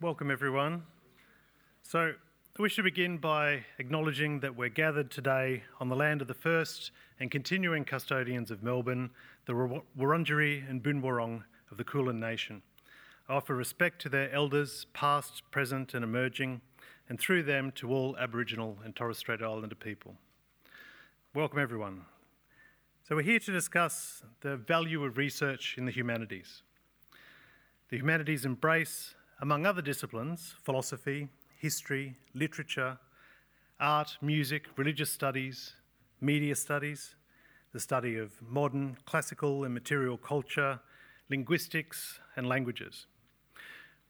Welcome, everyone. So, we should begin by acknowledging that we're gathered today on the land of the first and continuing custodians of Melbourne, the Wurundjeri and Boonwurrung of the Kulin Nation. I offer respect to their elders, past, present, and emerging, and through them to all Aboriginal and Torres Strait Islander people. Welcome, everyone. So, we're here to discuss the value of research in the humanities. The humanities embrace, among other disciplines, philosophy, history, literature, art, music, religious studies, media studies, the study of modern, classical, and material culture, linguistics, and languages.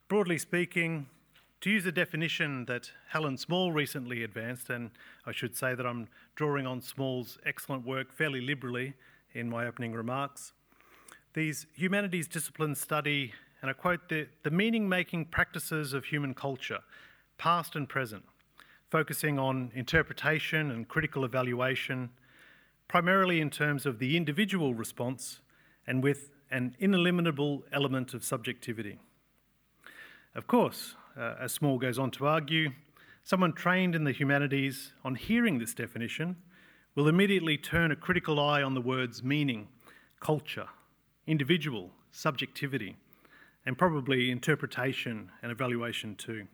Broadly speaking, to use a definition that Helen Small recently advanced, and I should say that I'm drawing on Small's excellent work fairly liberally in my opening remarks, these humanities disciplines study and I quote the, the meaning making practices of human culture, past and present, focusing on interpretation and critical evaluation, primarily in terms of the individual response and with an ineliminable element of subjectivity. Of course, uh, as Small goes on to argue, someone trained in the humanities on hearing this definition will immediately turn a critical eye on the words meaning, culture, individual, subjectivity and probably interpretation and evaluation too.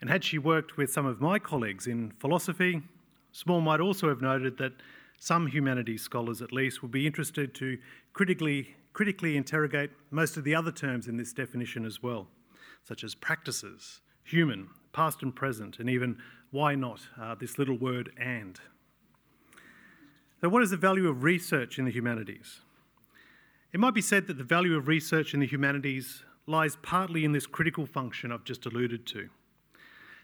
And had she worked with some of my colleagues in philosophy, Small might also have noted that some humanities scholars, at least, would be interested to critically, critically interrogate most of the other terms in this definition as well, such as practices, human, past and present, and even why not, uh, this little word and. So, what is the value of research in the humanities? It might be said that the value of research in the humanities lies partly in this critical function I've just alluded to.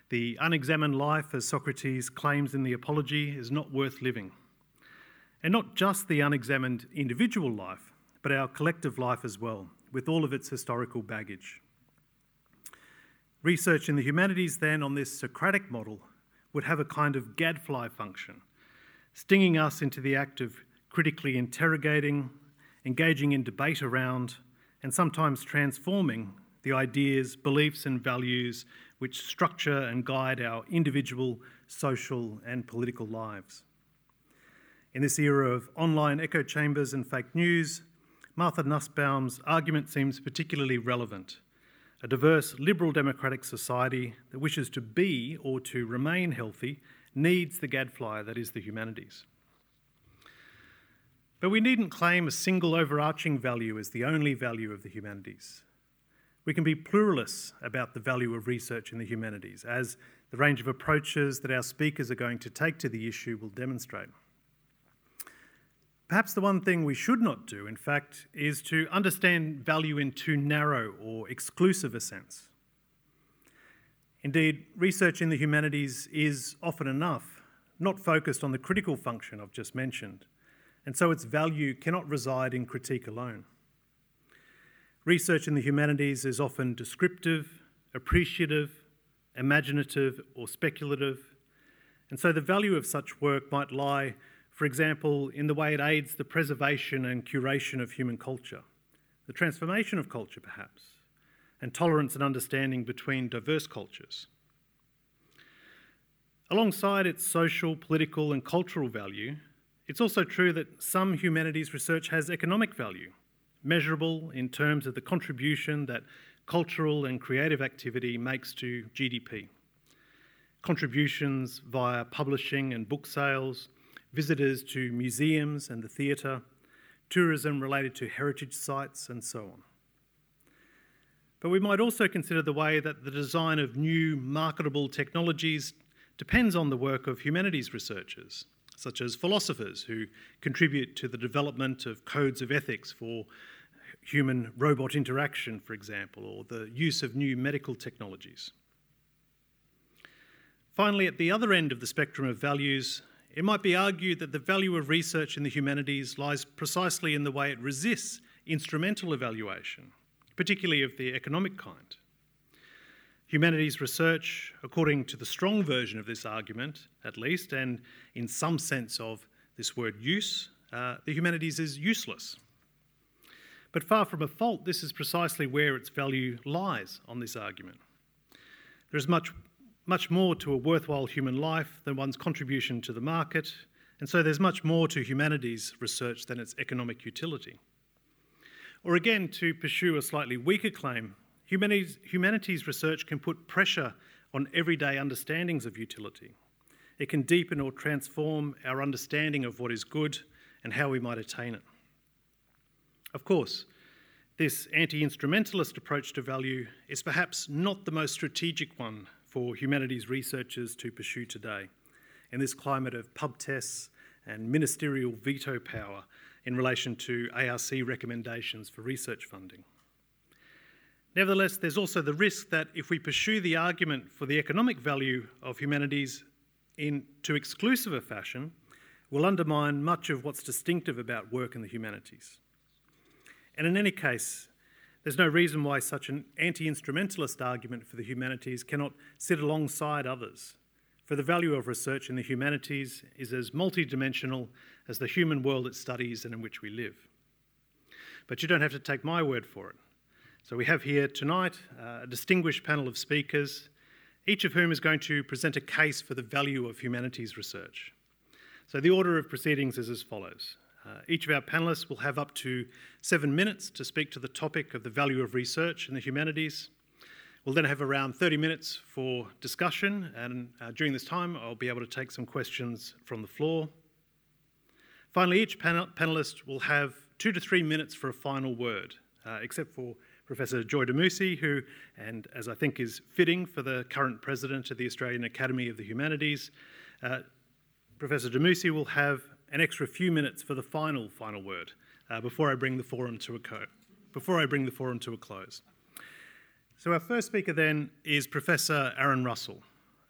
The unexamined life, as Socrates claims in the Apology, is not worth living. And not just the unexamined individual life, but our collective life as well, with all of its historical baggage. Research in the humanities, then, on this Socratic model would have a kind of gadfly function, stinging us into the act of critically interrogating, engaging in debate around, and sometimes transforming the ideas, beliefs, and values which structure and guide our individual, social, and political lives. In this era of online echo chambers and fake news, Martha Nussbaum's argument seems particularly relevant. A diverse liberal democratic society that wishes to be or to remain healthy needs the gadfly that is the humanities. But we needn't claim a single overarching value as the only value of the humanities. We can be pluralists about the value of research in the humanities, as the range of approaches that our speakers are going to take to the issue will demonstrate. Perhaps the one thing we should not do, in fact, is to understand value in too narrow or exclusive a sense. Indeed, research in the humanities is often enough not focused on the critical function I've just mentioned, and so its value cannot reside in critique alone. Research in the humanities is often descriptive, appreciative, imaginative, or speculative, and so the value of such work might lie, for example, in the way it aids the preservation and curation of human culture, the transformation of culture, perhaps, and tolerance and understanding between diverse cultures. Alongside its social, political, and cultural value, it's also true that some humanities research has economic value, measurable in terms of the contribution that cultural and creative activity makes to GDP. Contributions via publishing and book sales, visitors to museums and the theatre, tourism related to heritage sites, and so on. But we might also consider the way that the design of new marketable technologies depends on the work of humanities researchers such as philosophers who contribute to the development of codes of ethics for human robot interaction, for example, or the use of new medical technologies. Finally, at the other end of the spectrum of values, it might be argued that the value of research in the humanities lies precisely in the way it resists instrumental evaluation, particularly of the economic kind. Humanities research, according to the strong version of this argument, at least, and in some sense of this word use, uh, the humanities is useless. But far from a fault, this is precisely where its value lies on this argument. There is much, much more to a worthwhile human life than one's contribution to the market, and so there's much more to humanities research than its economic utility. Or again, to pursue a slightly weaker claim, humanities, research can put pressure on everyday understandings of utility. It can deepen or transform our understanding of what is good and how we might attain it. Of course, this anti instrumentalist approach to value is perhaps not the most strategic one for humanities researchers to pursue today in this climate of pub tests and ministerial veto power in relation to ARC recommendations for research funding. Nevertheless, there's also the risk that if we pursue the argument for the economic value of humanities in too exclusive a fashion, we'll undermine much of what's distinctive about work in the humanities. And in any case, there's no reason why such an anti instrumentalist argument for the humanities cannot sit alongside others. For the value of research in the humanities is as multidimensional as the human world it studies and in which we live. But you don't have to take my word for it. So we have here tonight uh, a distinguished panel of speakers, each of whom is going to present a case for the value of humanities research. So the order of proceedings is as follows. Uh, each of our panellists will have up to seven minutes to speak to the topic of the value of research in the humanities. We'll then have around 30 minutes for discussion, and uh, during this time, I'll be able to take some questions from the floor. Finally, each panel- panellist will have two to three minutes for a final word, uh, except for Professor Joy Damousi, who, and as I think is fitting for the current president of the Australian Academy of the Humanities, uh, Professor Damousi will have an extra few minutes for the final, final word uh, before I bring the forum to a co- before I bring the forum to a close. So our first speaker then is Professor Aaron Russell.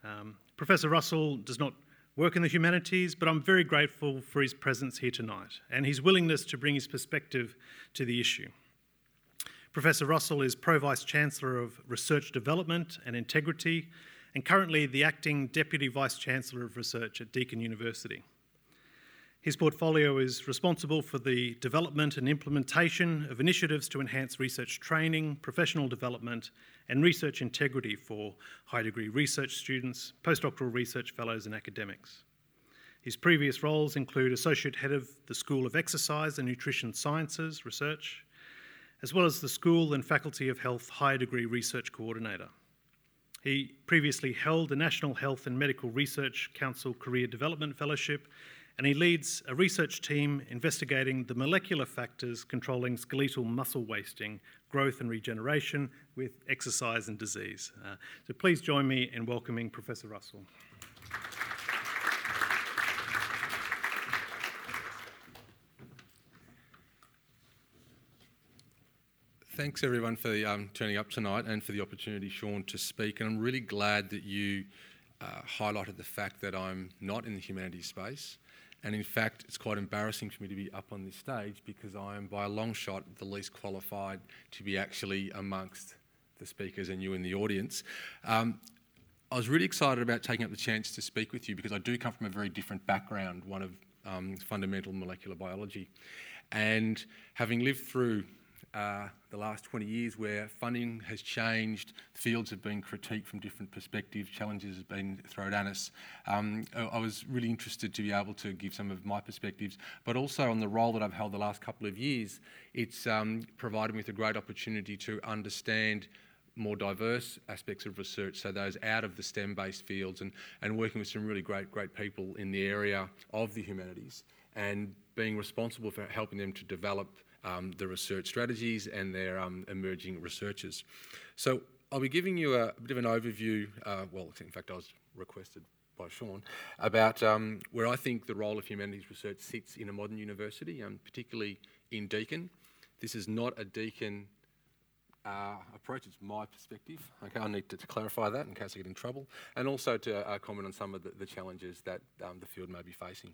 Um, Professor Russell does not work in the humanities, but I'm very grateful for his presence here tonight and his willingness to bring his perspective to the issue. Professor Russell is Pro Vice Chancellor of Research Development and Integrity and currently the Acting Deputy Vice Chancellor of Research at Deakin University. His portfolio is responsible for the development and implementation of initiatives to enhance research training, professional development, and research integrity for high degree research students, postdoctoral research fellows, and academics. His previous roles include Associate Head of the School of Exercise and Nutrition Sciences Research, as well as the School and Faculty of Health Higher Degree Research Coordinator. He previously held the National Health and Medical Research Council Career Development Fellowship and he leads a research team investigating the molecular factors controlling skeletal muscle wasting, growth and regeneration with exercise and disease. Uh, so please join me in welcoming Professor Russell. Thanks everyone for um, turning up tonight and for the opportunity, Sean, to speak. And I'm really glad that you uh, highlighted the fact that I'm not in the humanities space. And in fact, it's quite embarrassing for me to be up on this stage because I am by a long shot the least qualified to be actually amongst the speakers and you in the audience. Um, I was really excited about taking up the chance to speak with you because I do come from a very different background, one of um, fundamental molecular biology. And having lived through uh, the last 20 years where funding has changed, fields have been critiqued from different perspectives, challenges have been thrown at us. Um, I was really interested to be able to give some of my perspectives, but also on the role that I've held the last couple of years, it's um, provided me with a great opportunity to understand more diverse aspects of research, so those out of the STEM-based fields, and, and working with some really great, great people in the area of the humanities, and being responsible for helping them to develop um, the research strategies and their um, emerging researchers. So I'll be giving you a, bit of an overview. Uh, well, in fact, I was requested by Sean about um, where I think the role of humanities research sits in a modern university, um, particularly in Deakin. This is not a Deakin uh, approach, it's my perspective. Okay, I need to, to, clarify that in case I get in trouble, and also to uh, comment on some of the, the challenges that um, the field may be facing.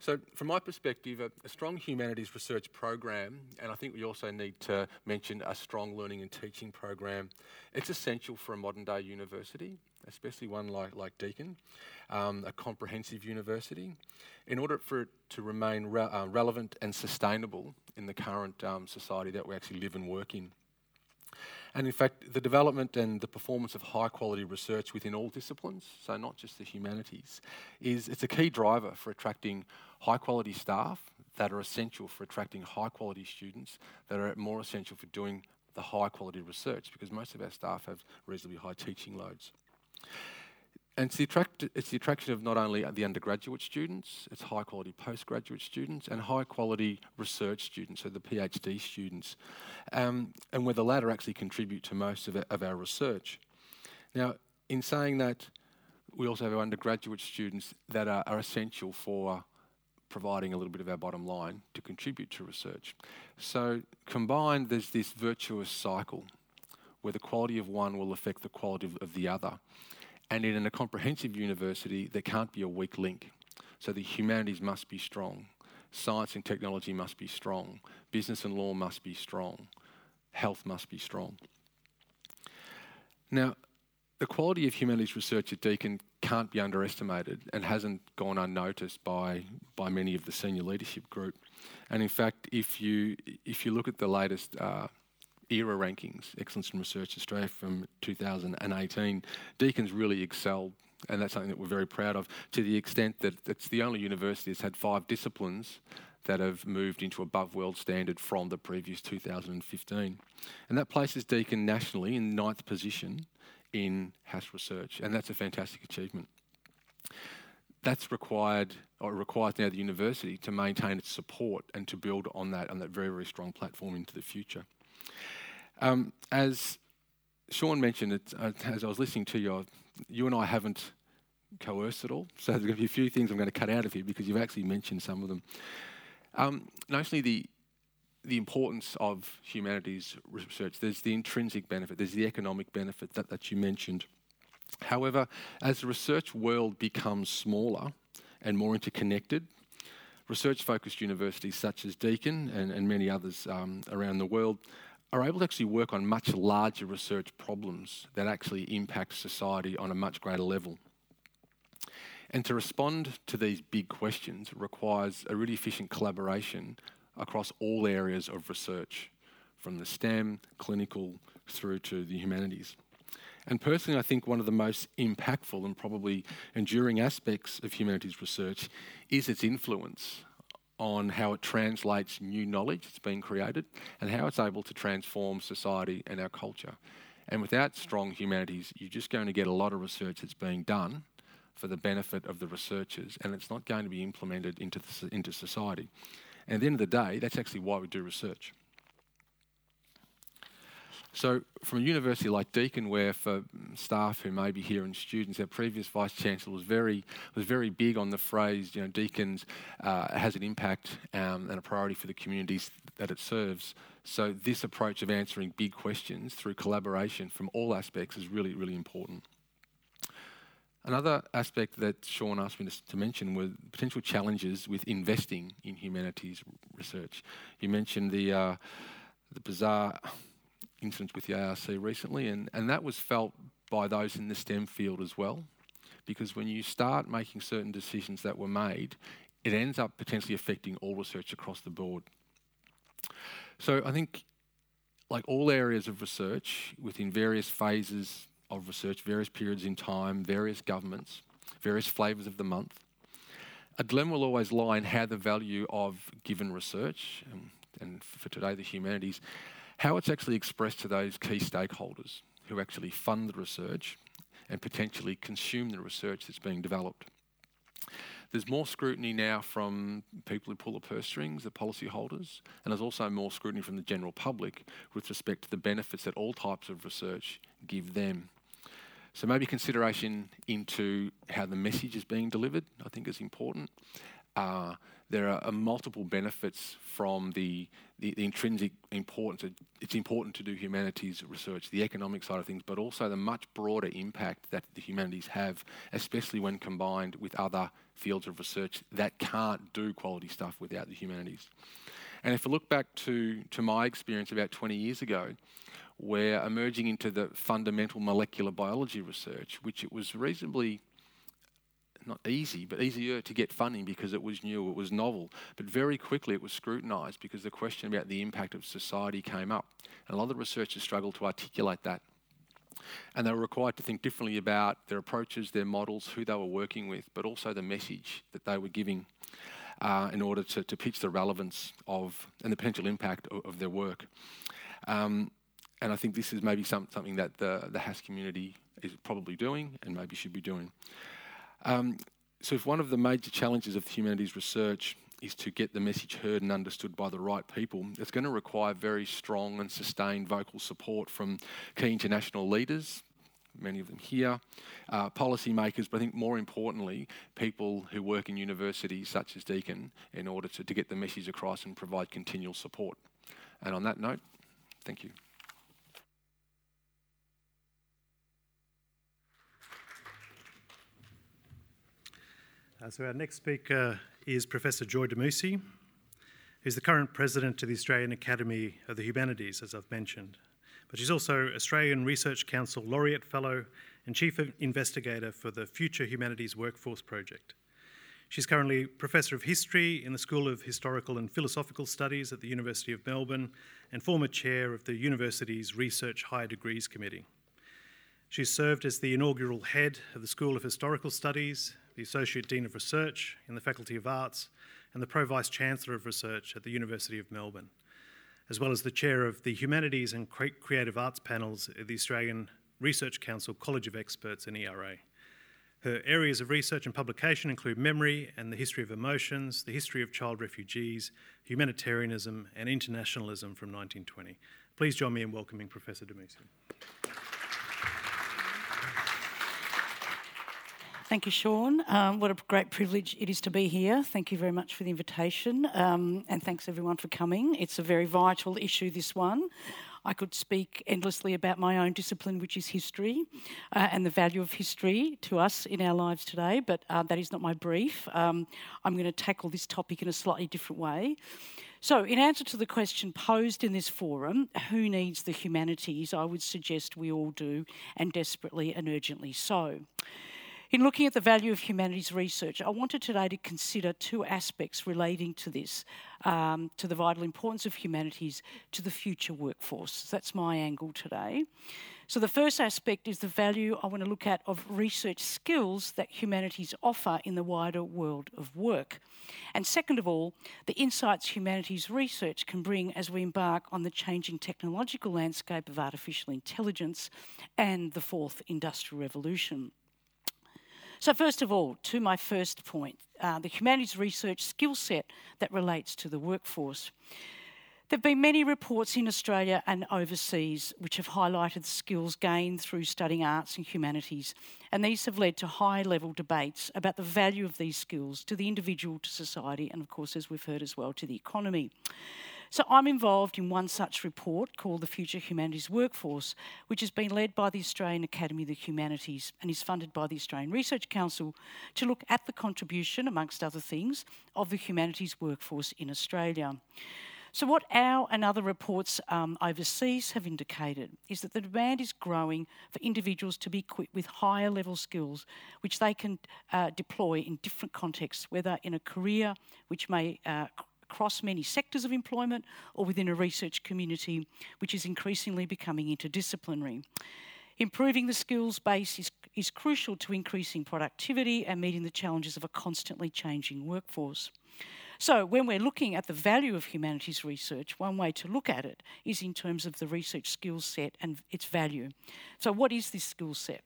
So, from my perspective, a, a, strong humanities research program, and I think we also need to mention a strong learning and teaching program, it's essential for a modern day university, especially one like, like Deakin, um, a comprehensive university, in order for it to remain re- uh, relevant and sustainable in the current um, society that we actually live and work in. And in fact, the development and the performance of high quality research within all disciplines, so not just the humanities, is it's a key driver for attracting high quality staff that are essential for attracting high quality students that are more essential for doing the high quality research because most of our staff have reasonably high teaching loads. And it's the, attract- it's the attraction of not only the undergraduate students, it's high quality postgraduate students and high quality research students, so the PhD students, um, and where the latter actually contribute to most of our, of our research. Now, in saying that, we also have our undergraduate students that are, are essential for providing a little bit of our bottom line to contribute to research. So, combined, there's this virtuous cycle where the quality of one will affect the quality of, the other. And in a comprehensive university, there can't be a weak link. So, the humanities must be strong, science and technology must be strong, business and law must be strong, health must be strong. Now, the quality of humanities research at Deakin can't be underestimated and hasn't gone unnoticed by, by many of the senior leadership group. And in fact, if you, if you look at the latest uh, ERA rankings, Excellence in Research Australia from 2018, Deakin's really excelled, and that's something that we're very proud of, to the extent that it's the only university that's had five disciplines that have moved into above world standard from the previous 2015. And that places Deakin nationally in ninth position in HASS research, and that's a fantastic achievement. That's required, or requires now the university to maintain its support and to build on that, on that very, very strong platform into the future. Um, as Sean mentioned, it, uh, as I was listening to you, you and I haven't coerced at all, so there's going to be a few things I'm going to cut out of here because you've actually mentioned some of them. Um, notionally, the the importance of humanities research. There's the intrinsic benefit, there's the economic benefit that, that you mentioned. However, as the research world becomes smaller and more interconnected, research focused universities such as Deakin and, and many others um, around the world are able to actually work on much larger research problems that actually impact society on a much greater level. And to respond to these big questions requires a really efficient collaboration across all areas of research, from the STEM, clinical, through to the humanities. And personally, I think one of the most impactful and probably enduring aspects of humanities research is its influence on how it translates new knowledge that's being created and how it's able to transform society and our culture. And without strong humanities, you're just going to get a lot of research that's being done for the benefit of the researchers, and it's not going to be implemented into, the, into society. And at the end of the day, that's actually why we do research. So, from a university like Deakin, where for staff who may be here and students, our previous vice chancellor was very was very big on the phrase, you know, Deakin's uh, has an impact um, and a priority for the communities that it serves. So, this approach of answering big questions through collaboration from all aspects is really, really important. Another aspect that Sean asked me to, mention were potential challenges with investing in humanities research. You mentioned the, uh, the bizarre incident with the ARC recently, and, and that was felt by those in the STEM field as well. Because when you start making certain decisions that were made, it ends up potentially affecting all research across the board. So I think, like all areas of research, within various phases of research, various periods in time, various governments, various flavours of the month. A dilemma will always lie in how the value of given research, and, and for today the humanities, how it's actually expressed to those key stakeholders who actually fund the research and potentially consume the research that's being developed. There's more scrutiny now from people who pull the purse strings, the policyholders, and there's also more scrutiny from the general public with respect to the benefits that all types of research give them. So maybe consideration into how the message is being delivered, I think is important. Uh, there are, multiple benefits from the, the, the, intrinsic importance. It's important to do humanities research, the economic side of things, but also the much broader impact that the humanities have, especially when combined with other fields of research that can't do quality stuff without the humanities. And if I look back to, to my experience about 20 years ago, we're emerging into the fundamental molecular biology research, which it was reasonably not easy, but easier to get funding because it was new, it was novel. But very quickly it was scrutinised because the question about the impact of society came up. And a lot of the researchers struggled to articulate that. And they were required to think differently about their approaches, their models, who they were working with, but also the message that they were giving uh, in order to, to pitch the relevance of and the potential impact of, of their work. Um, and I think this is maybe some, something that the, the HASS community is probably doing and maybe should be doing. Um, so, if one of the major challenges of humanities research is to get the message heard and understood by the right people, it's going to require very strong and sustained vocal support from key international leaders, many of them here, uh, policymakers, but I think more importantly, people who work in universities such as Deakin in order to, to get the message across and provide continual support. And on that note, thank you. Uh, so our next speaker is Professor Joy Damousi, who's the current president of the Australian Academy of the Humanities, as I've mentioned. But she's also Australian Research Council Laureate Fellow and Chief Investigator for the Future Humanities Workforce Project. She's currently Professor of History in the School of Historical and Philosophical Studies at the University of Melbourne and former Chair of the University's Research Higher Degrees Committee. She's served as the inaugural head of the School of Historical Studies the Associate Dean of Research in the Faculty of Arts, and the Pro Vice Chancellor of Research at the University of Melbourne, as well as the Chair of the Humanities and Creative Arts panels at the Australian Research Council College of Experts and ERA. Her areas of research and publication include memory and the history of emotions, the history of child refugees, humanitarianism, and internationalism from 1920. Please join me in welcoming Professor Damousi. Thank you, Sean. Um, what a great privilege it is to be here. Thank you very much for the invitation, um, and thanks everyone for coming. It's a very vital issue, this one. I could speak endlessly about my own discipline, which is history, uh, and the value of history to us in our lives today, but uh, that is not my brief. Um, I'm going to tackle this topic in a slightly different way. So, in answer to the question posed in this forum, who needs the humanities, I would suggest we all do, and desperately and urgently so. In looking at the value of humanities research, I wanted today to consider two aspects relating to this, um, to the vital importance of humanities to the future workforce. That's my angle today. So, the first aspect is the value I want to look at of research skills that humanities offer in the wider world of work. And second of all, the insights humanities research can bring as we embark on the changing technological landscape of artificial intelligence and the fourth industrial revolution. So, first of all, to my first point, uh, the humanities research skill set that relates to the workforce. There have been many reports in Australia and overseas which have highlighted the skills gained through studying arts and humanities, and these have led to high level debates about the value of these skills to the individual, to society, and of course, as we've heard as well, to the economy. So I'm involved in one such report called the Future Humanities Workforce, which has been led by the Australian Academy of the Humanities and is funded by the Australian Research Council to look at the contribution, amongst other things, of the humanities workforce in Australia. So, what our and other reports um, overseas have indicated is that the demand is growing for individuals to be equipped with higher level skills which they can uh, deploy in different contexts, whether in a career which may uh, across many sectors of employment or within a research community, which is increasingly becoming interdisciplinary. Improving the skills base is, is crucial to increasing productivity and meeting the challenges of a constantly changing workforce. So, when we're looking at the value of humanities research, one way to look at it is in terms of the research skill set and its value. So, what is this skill set?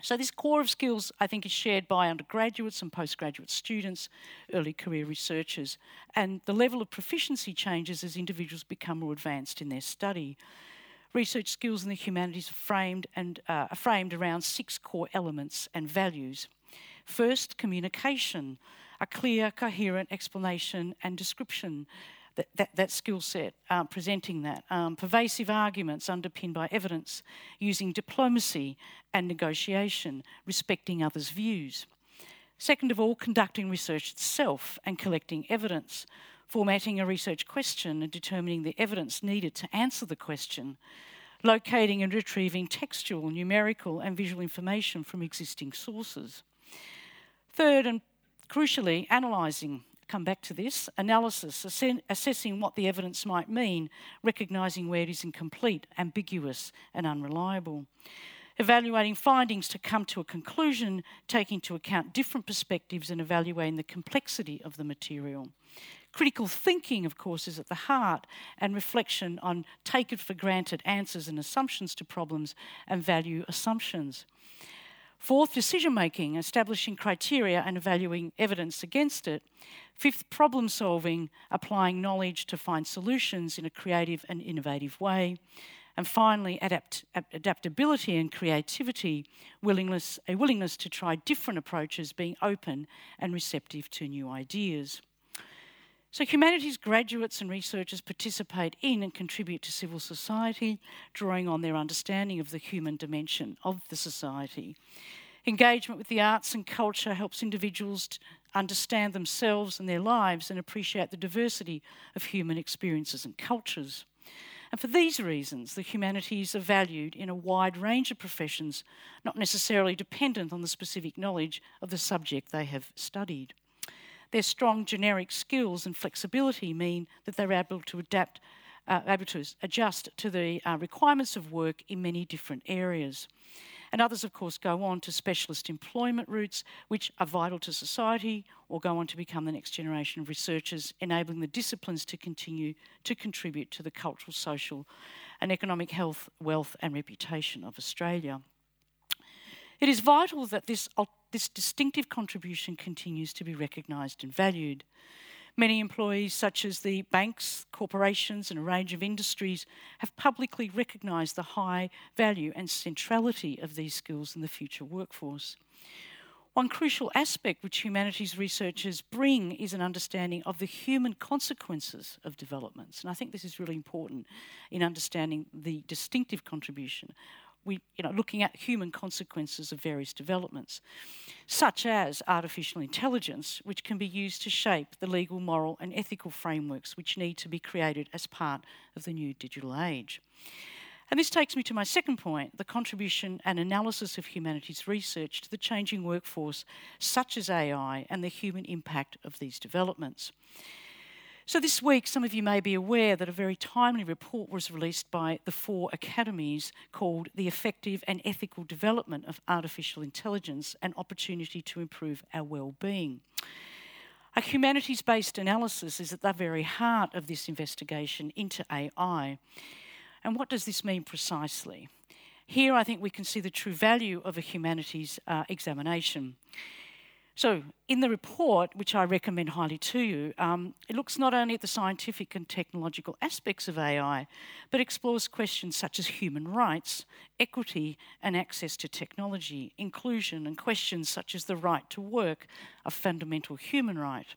So, this core of skills, I think, is shared by undergraduates and postgraduate students, early career researchers, and the level of proficiency changes as individuals become more advanced in their study. Research skills in the humanities are framed, and, uh, are framed around six core elements and values. First, communication, a clear, coherent explanation and description that, that, that skill set, um, presenting that. Um, pervasive arguments underpinned by evidence, using diplomacy and negotiation, respecting others' views. Second of all, conducting research itself and collecting evidence, formatting a research question and determining the evidence needed to answer the question, locating and retrieving textual, numerical, and visual information from existing sources. Third, and crucially, analysing. Come back to this analysis, assessing what the evidence might mean, recognising where it is incomplete, ambiguous, and unreliable evaluating findings to come to a conclusion, taking into account different perspectives and evaluating the complexity of the material. Critical thinking, of course, is at the heart, and reflection on take it for granted answers and assumptions to problems and value assumptions. Fourth, decision making, establishing criteria and evaluating evidence against it. Fifth, problem solving, applying knowledge to find solutions in a creative and innovative way. And finally, adapt, adaptability and creativity, willingness, a willingness to try different approaches, being open and receptive to new ideas. So, humanities graduates and researchers participate in and contribute to civil society, drawing on their understanding of the human dimension of the society. Engagement with the arts and culture helps individuals understand themselves and their lives and appreciate the diversity of human experiences and cultures. And for these reasons, the humanities are valued in a wide range of professions, not necessarily dependent on the specific knowledge of the subject they have studied. Their strong generic skills and flexibility mean that they're able to adapt, uh, able to adjust to the uh, requirements of work in many different areas. And others, of course, go on to specialist employment routes, which are vital to society, or go on to become the next generation of researchers, enabling the disciplines to continue to contribute to the cultural, social, and economic health, wealth, and reputation of Australia. It is vital that this, this distinctive contribution continues to be recognised and valued. Many employees, such as the banks, corporations, and a range of industries, have publicly recognised the high value and centrality of these skills in the future workforce. One crucial aspect which humanities researchers bring is an understanding of the human consequences of developments. And I think this is really important in understanding the distinctive contribution we, you know, looking at human consequences of various developments, such as artificial intelligence, which can be used to shape the legal, moral, and ethical frameworks which need to be created as part of the new digital age. And this takes me to my second point the contribution and analysis of humanities research to the changing workforce, such as AI, and the human impact of these developments. So, this week, some of you may be aware that a very timely report was released by the four academies called The Effective and Ethical Development of Artificial Intelligence An Opportunity to Improve Our Wellbeing. A humanities based analysis is at the very heart of this investigation into AI. And what does this mean precisely? Here, I think we can see the true value of a humanities uh, examination. So, in the report, which I recommend highly to you, um, it looks not only at the scientific and technological aspects of AI, but explores questions such as human rights, equity, and access to technology, inclusion, and questions such as the right to work, a fundamental human right.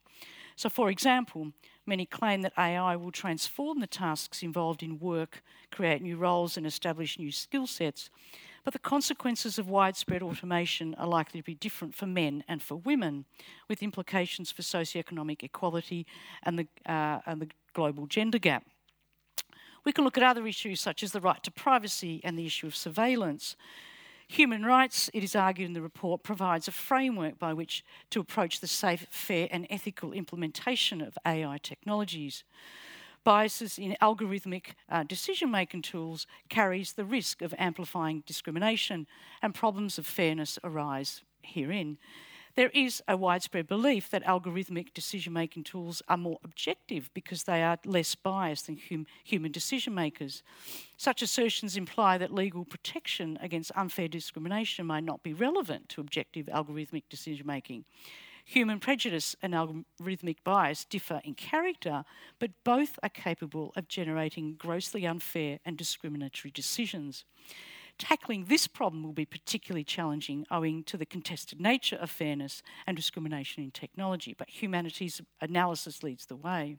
So, for example, many claim that AI will transform the tasks involved in work, create new roles, and establish new skill sets. But the consequences of widespread automation are likely to be different for men and for women, with implications for socioeconomic equality and the, uh, and the global gender gap. We can look at other issues such as the right to privacy and the issue of surveillance. Human rights, it is argued in the report, provides a framework by which to approach the safe, fair, and ethical implementation of AI technologies biases in algorithmic uh, decision making tools carries the risk of amplifying discrimination, and problems of fairness arise herein. There is a widespread belief that algorithmic decision making tools are more objective because they are less biased than hum- human decision makers. Such assertions imply that legal protection against unfair discrimination might not be relevant to objective algorithmic decision making. Human prejudice and algorithmic bias differ in character, but both are capable of generating grossly unfair and discriminatory decisions. Tackling this problem will be particularly challenging owing to the contested nature of fairness and discrimination in technology, but humanities analysis leads the way.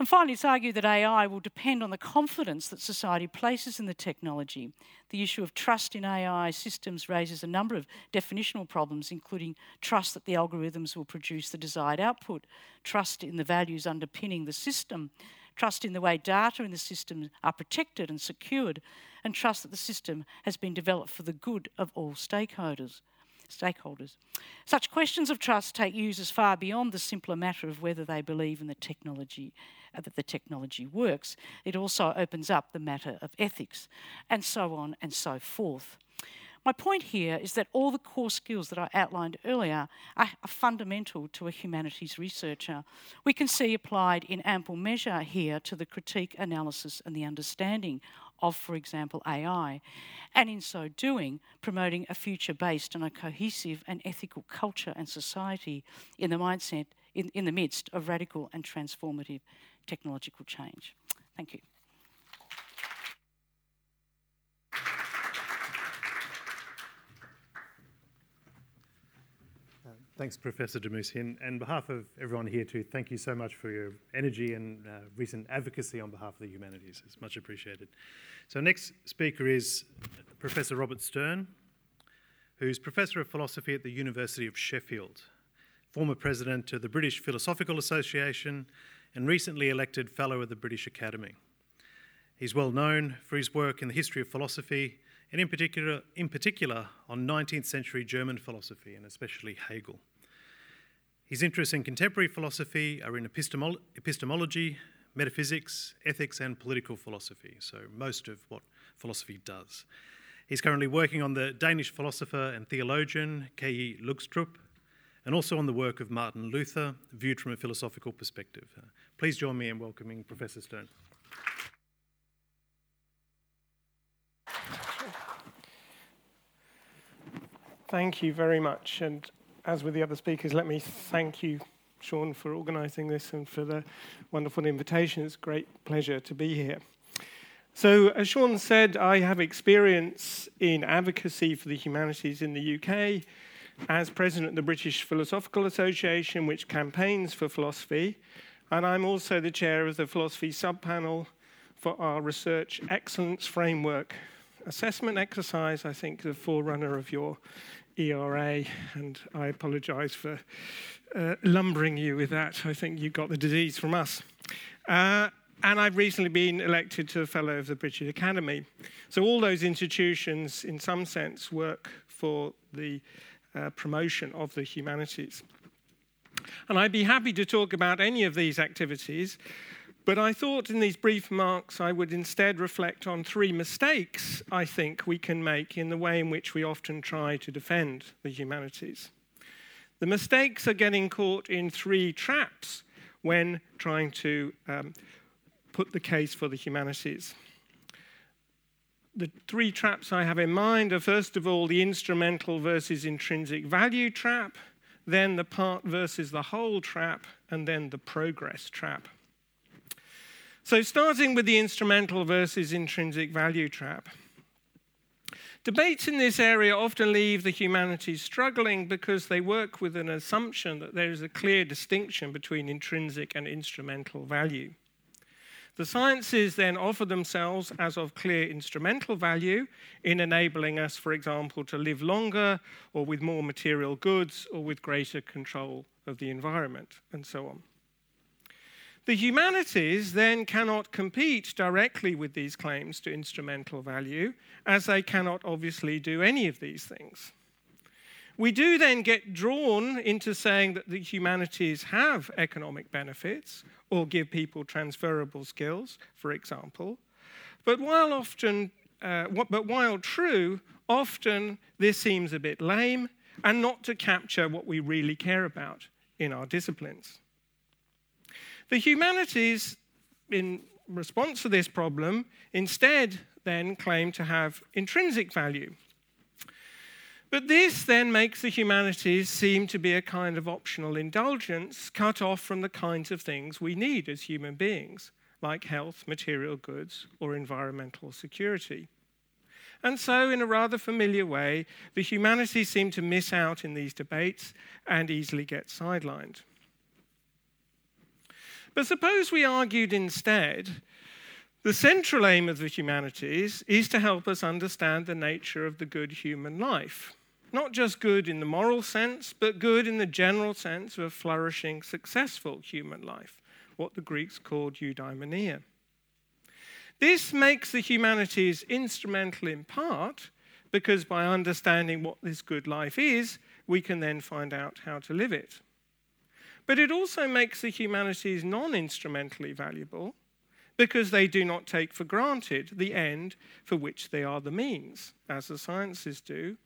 And finally, it's argued that AI will depend on the confidence that society places in the technology. The issue of trust in AI systems raises a number of definitional problems, including trust that the algorithms will produce the desired output, trust in the values underpinning the system, trust in the way data in the system are protected and secured, and trust that the system has been developed for the good of all stakeholders. Stakeholders. Such questions of trust take users far beyond the simpler matter of whether they believe in the technology uh, that the technology works. It also opens up the matter of ethics and so on and so forth. My point here is that all the core skills that I outlined earlier are, are, fundamental to a humanities researcher. We can see applied in ample measure here to the critique, analysis, and the understanding of, for example, AI, and in so doing, promoting a future based on a cohesive and ethical culture and society in the mindset in, in the midst of radical and transformative technological change. Thank you. Thanks, Professor Damousi. And on behalf of everyone here too, thank you so much for your energy and uh, recent advocacy on behalf of the humanities. It's much appreciated. So next speaker is Professor Robert Stern, who's Professor of Philosophy at the University of Sheffield, former President of the British Philosophical Association, and recently elected Fellow of the British Academy. He's well known for his work in the history of philosophy and in particular, in particular on 19th century German philosophy and especially Hegel. His interests in contemporary philosophy are in epistemolo- epistemology, metaphysics, ethics, and political philosophy, so most of what philosophy does. He's currently working on the Danish philosopher and theologian K.E. Løgstrup, and also on the work of Martin Luther, viewed from a philosophical perspective. Uh, please join me in welcoming Professor Stern. Thank you very much. And as with the other speakers, let me thank you, Sean, for organising this and for the wonderful invitation. It's a great pleasure to be here. So, as Sean said, I have experience in advocacy for the humanities in the UK as president of the British Philosophical Association, which campaigns for philosophy. And I'm also the chair of the philosophy subpanel for our research excellence framework assessment exercise. I think the forerunner of your ERA, and I apologize for uh, lumbering you with that. I think you got the disease from us. Uh, and I've recently been elected to a Fellow of the British Academy. So all those institutions, in some sense, work for the uh, promotion of the humanities. And I'd be happy to talk about any of these activities, but I thought in these brief remarks I would instead reflect on three mistakes I think we can make in the way in which we often try to defend the humanities. The mistakes are getting caught in three traps when trying to um, put the case for the humanities. The three traps I have in mind are first of all the instrumental versus intrinsic value trap, then the part versus the whole trap, and then the progress trap. So, starting with the instrumental versus intrinsic value trap. Debates in this area often leave the humanities struggling because they work with an assumption that there is a clear distinction between intrinsic and instrumental value. The sciences then offer themselves as of clear instrumental value in enabling us, for example, to live longer or with more material goods or with greater control of the environment, and so on. The humanities then cannot compete directly with these claims to instrumental value, as they cannot obviously do any of these things. We do then get drawn into saying that the humanities have economic benefits or give people transferable skills, for example. But while often, uh, but while true, often this seems a bit lame and not to capture what we really care about in our disciplines. The humanities, in response to this problem, instead then claim to have intrinsic value. But this then makes the humanities seem to be a kind of optional indulgence cut off from the kinds of things we need as human beings, like health, material goods, or environmental security. And so, in a rather familiar way, the humanities seem to miss out in these debates and easily get sidelined. But suppose we argued instead the central aim of the humanities is to help us understand the nature of the good human life. Not just good in the moral sense, but good in the general sense of a flourishing, successful human life, what the Greeks called eudaimonia. This makes the humanities instrumental in part because by understanding what this good life is, we can then find out how to live it. But it also makes the humanities non instrumentally valuable because they do not take for granted the end for which they are the means, as the sciences do,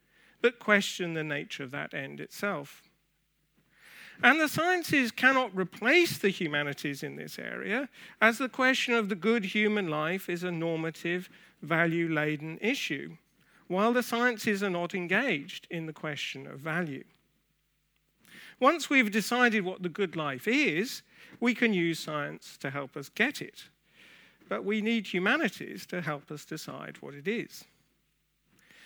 but question the nature of that end itself. And the sciences cannot replace the humanities in this area, as the question of the good human life is a normative, value laden issue, while the sciences are not engaged in the question of value. Once we've decided what the good life is, we can use science to help us get it. But we need humanities to help us decide what it is.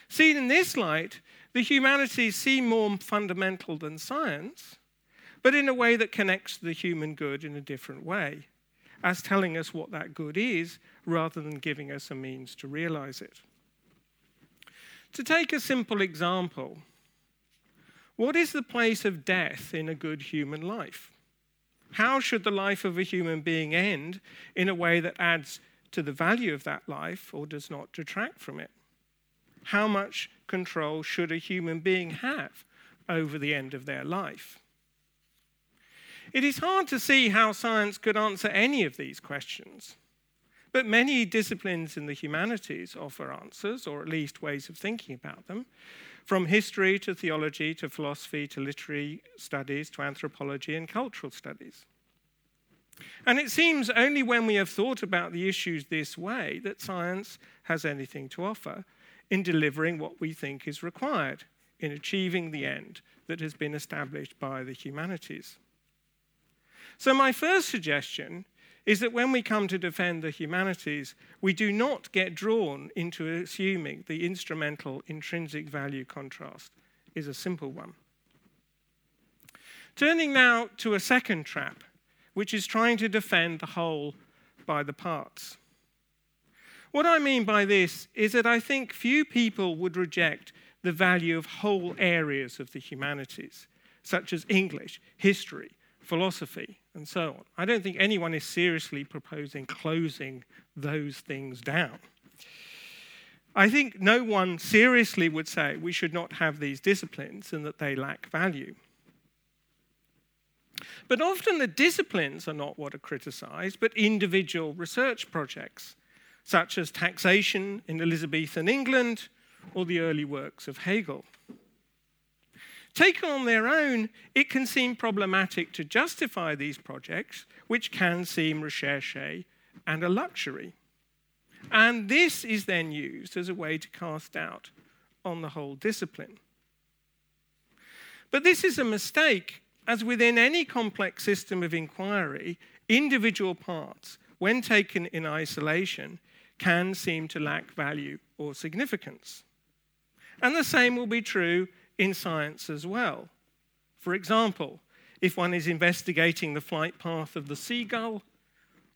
Seen in this light, the humanities seem more fundamental than science, but in a way that connects the human good in a different way, as telling us what that good is rather than giving us a means to realize it. To take a simple example, what is the place of death in a good human life? How should the life of a human being end in a way that adds to the value of that life or does not detract from it? How much control should a human being have over the end of their life? It is hard to see how science could answer any of these questions. But many disciplines in the humanities offer answers, or at least ways of thinking about them, from history to theology to philosophy to literary studies to anthropology and cultural studies. And it seems only when we have thought about the issues this way that science has anything to offer in delivering what we think is required in achieving the end that has been established by the humanities. So, my first suggestion is that when we come to defend the humanities, we do not get drawn into assuming the instrumental intrinsic value contrast is a simple one. Turning now to a second trap, which is trying to defend the whole by the parts. What I mean by this is that I think few people would reject the value of whole areas of the humanities, such as English, history, philosophy, and so on. I don't think anyone is seriously proposing closing those things down. I think no one seriously would say we should not have these disciplines and that they lack value. But often the disciplines are not what are criticized, but individual research projects, such as taxation in Elizabethan England or the early works of Hegel. Taken on their own, it can seem problematic to justify these projects, which can seem recherche and a luxury. And this is then used as a way to cast doubt on the whole discipline. But this is a mistake, as within any complex system of inquiry, individual parts, when taken in isolation, can seem to lack value or significance. And the same will be true in science as well. For example, if one is investigating the flight path of the seagull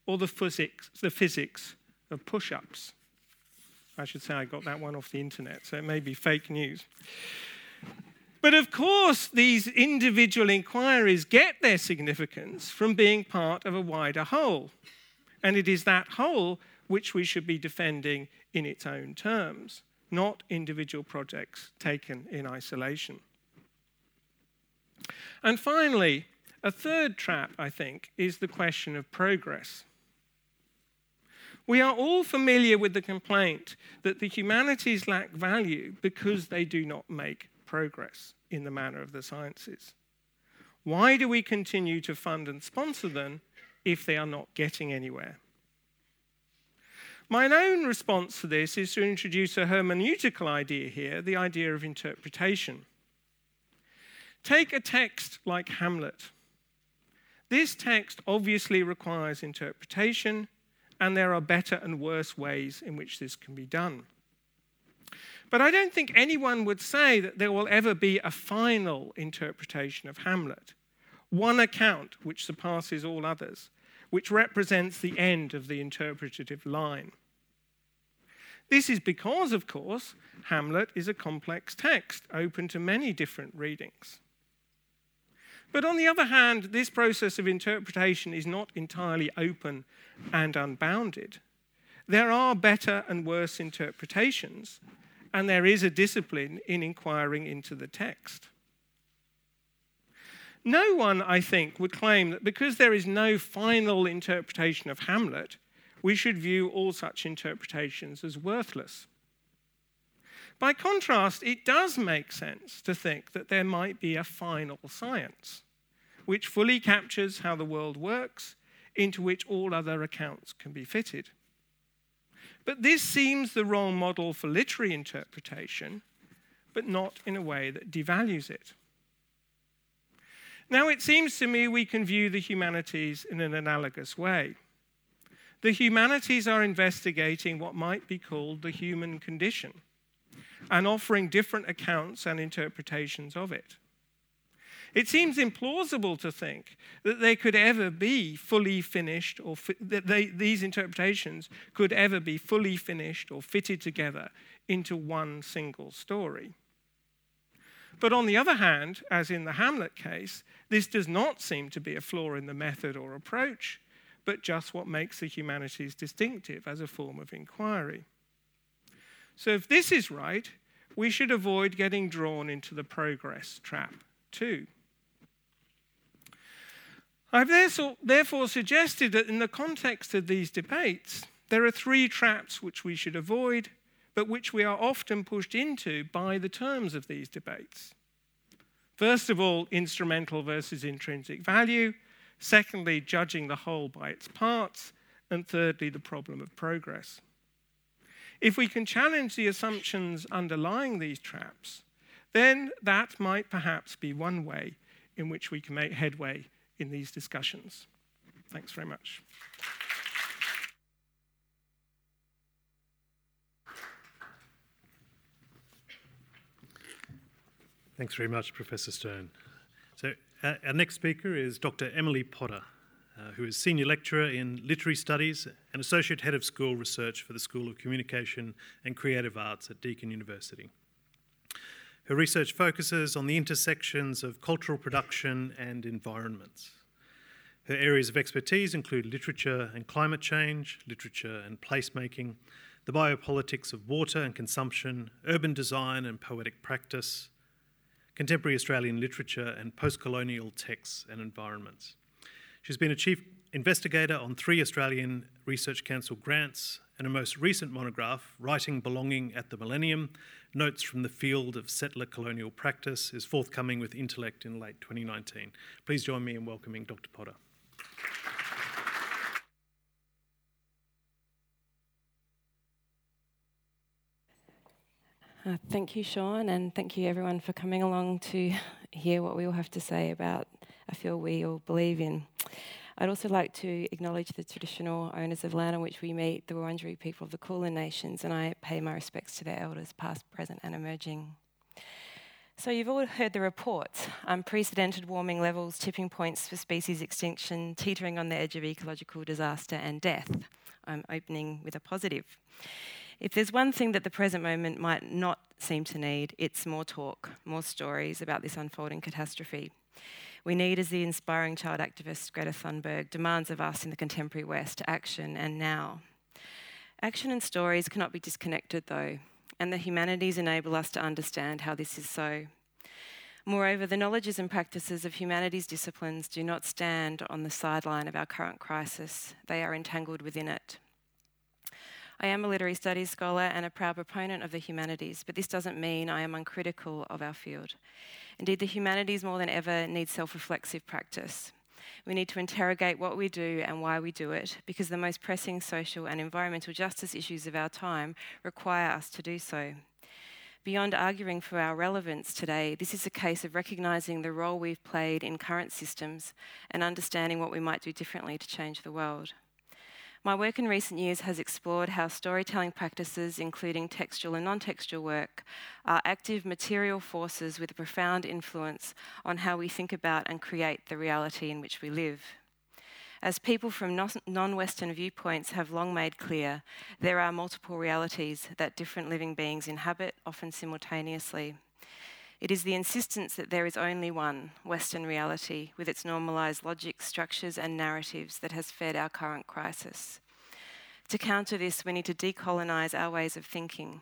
or the physics, the physics of push ups. I should say I got that one off the internet, so it may be fake news. But of course, these individual inquiries get their significance from being part of a wider whole. And it is that whole which we should be defending in its own terms not individual projects taken in isolation. And finally, a third trap, I think, is the question of progress. We are all familiar with the complaint that the humanities lack value because they do not make progress in the manner of the sciences. Why do we continue to fund and sponsor them if they are not getting anywhere? My own response to this is to introduce a hermeneutical idea here, the idea of interpretation. Take a text like Hamlet. This text obviously requires interpretation, and there are better and worse ways in which this can be done. But I don't think anyone would say that there will ever be a final interpretation of Hamlet, one account which surpasses all others, which represents the end of the interpretative line. This is because, of course, Hamlet is a complex text, open to many different readings. But on the other hand, this process of interpretation is not entirely open and unbounded. There are better and worse interpretations, and there is a discipline in inquiring into the text. No one, I think, would claim that because there is no final interpretation of Hamlet, we should view all such interpretations as worthless. By contrast, it does make sense to think that there might be a final science which fully captures how the world works, into which all other accounts can be fitted. But this seems the wrong model for literary interpretation, but not in a way that devalues it. Now, it seems to me we can view the humanities in an analogous way. The humanities are investigating what might be called the human condition and offering different accounts and interpretations of it. It seems implausible to think that they could ever be fully finished, or fi- that they, these interpretations could ever be fully finished or fitted together into one single story. But on the other hand, as in the Hamlet case, this does not seem to be a flaw in the method or approach, but just what makes the humanities distinctive as a form of inquiry. So, if this is right, we should avoid getting drawn into the progress trap too. I've therefore suggested that in the context of these debates, there are three traps which we should avoid but which we are often pushed into by the terms of these debates. First of all, instrumental versus intrinsic value. Secondly, judging the whole by its parts. And thirdly, the problem of progress. If we can challenge the assumptions underlying these traps, then that might perhaps be one way in which we can make headway in these discussions. Thanks very much. Thanks very much, Professor Stern. Uh, our next speaker is Dr. Emily Potter, uh, who is Senior Lecturer in Literary Studies and Associate Head of School Research for the School of Communication and Creative Arts at Deakin University. Her research focuses on the intersections of cultural production and environments. Her areas of expertise include literature and climate change, literature and placemaking, the biopolitics of water and consumption, urban design and poetic practice, contemporary Australian literature, and post colonial texts and environments. She's been a chief investigator on three Australian Research Council grants, and a most recent monograph, Writing Belonging at the Millennium Notes from the Field of Settler Colonial Practice, is forthcoming with Intellect in late 2019. Please join me in welcoming Dr. Potter. Uh, thank you, Sean, and thank you everyone for coming along to hear what we all have to say about a field we all believe in. I'd also like to acknowledge the traditional owners of land on which we meet, the Wurundjeri people of the Kulin Nations, and I pay my respects to their elders, past, present, and emerging. So, you've all heard the reports unprecedented warming levels, tipping points for species extinction, teetering on the edge of ecological disaster and death. I'm opening with a positive. If there's one thing that the present moment might not seem to need, it's more talk, more stories about this unfolding catastrophe. We need, as the inspiring child activist Greta Thunberg demands of us in the contemporary West, action and now. Action and stories cannot be disconnected, though, and the humanities enable us to understand how this is so. Moreover, the knowledges and practices of humanities disciplines do not stand on the sideline of our current crisis, they are entangled within it. I am a literary studies scholar and a proud proponent of the humanities, but this doesn't mean I am uncritical of our field. Indeed, the humanities more than ever need self reflexive practice. We need to interrogate what we do and why we do it, because the most pressing social and environmental justice issues of our time require us to do so. Beyond arguing for our relevance today, this is a case of recognising the role we've played in current systems and understanding what we might do differently to change the world. My work in recent years has explored how storytelling practices, including textual and non textual work, are active material forces with a profound influence on how we think about and create the reality in which we live. As people from non Western viewpoints have long made clear, there are multiple realities that different living beings inhabit, often simultaneously. It is the insistence that there is only one Western reality with its normalised logic, structures, and narratives that has fed our current crisis. To counter this, we need to decolonise our ways of thinking.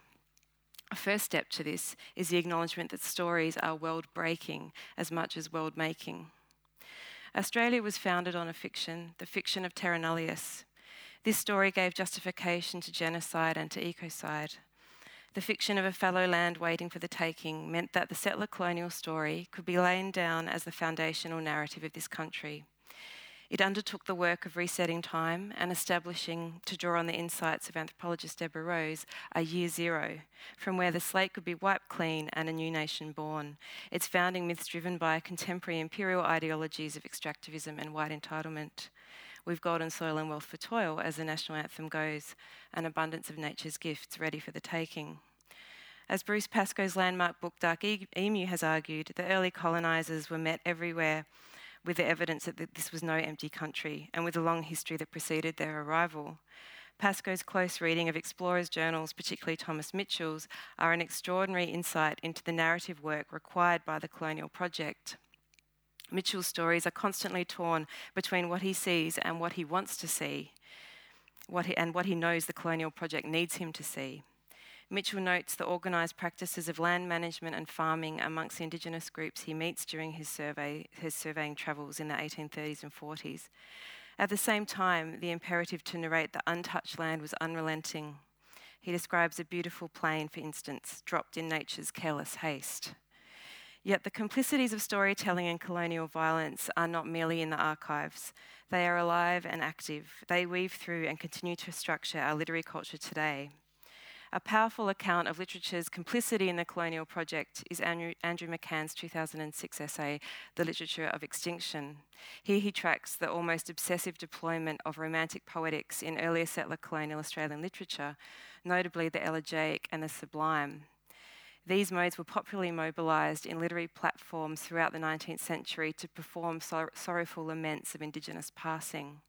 A first step to this is the acknowledgement that stories are world breaking as much as world making. Australia was founded on a fiction, the fiction of Terra Nullius. This story gave justification to genocide and to ecocide. The fiction of a fallow land waiting for the taking meant that the settler colonial story could be laid down as the foundational narrative of this country. It undertook the work of resetting time and establishing, to draw on the insights of anthropologist Deborah Rose, a year zero, from where the slate could be wiped clean and a new nation born. Its founding myths driven by contemporary imperial ideologies of extractivism and white entitlement. We've golden soil and wealth for toil, as the national anthem goes, an abundance of nature's gifts ready for the taking. As Bruce Pascoe's landmark book Dark Emu has argued, the early colonisers were met everywhere with the evidence that this was no empty country and with a long history that preceded their arrival. Pascoe's close reading of explorers' journals, particularly Thomas Mitchell's, are an extraordinary insight into the narrative work required by the colonial project. Mitchell's stories are constantly torn between what he sees and what he wants to see, what he, and what he knows the colonial project needs him to see. Mitchell notes the organised practices of land management and farming amongst the Indigenous groups he meets during his, survey, his surveying travels in the 1830s and 40s. At the same time, the imperative to narrate the untouched land was unrelenting. He describes a beautiful plain, for instance, dropped in nature's careless haste. Yet the complicities of storytelling and colonial violence are not merely in the archives. They are alive and active. They weave through and continue to structure our literary culture today. A powerful account of literature's complicity in the colonial project is Andrew, Andrew McCann's 2006 essay, The Literature of Extinction. Here he tracks the almost obsessive deployment of romantic poetics in earlier settler colonial Australian literature, notably the elegiac and the sublime. These modes were popularly mobilised in literary platforms throughout the 19th century to perform sor- sorrowful laments of Indigenous passing.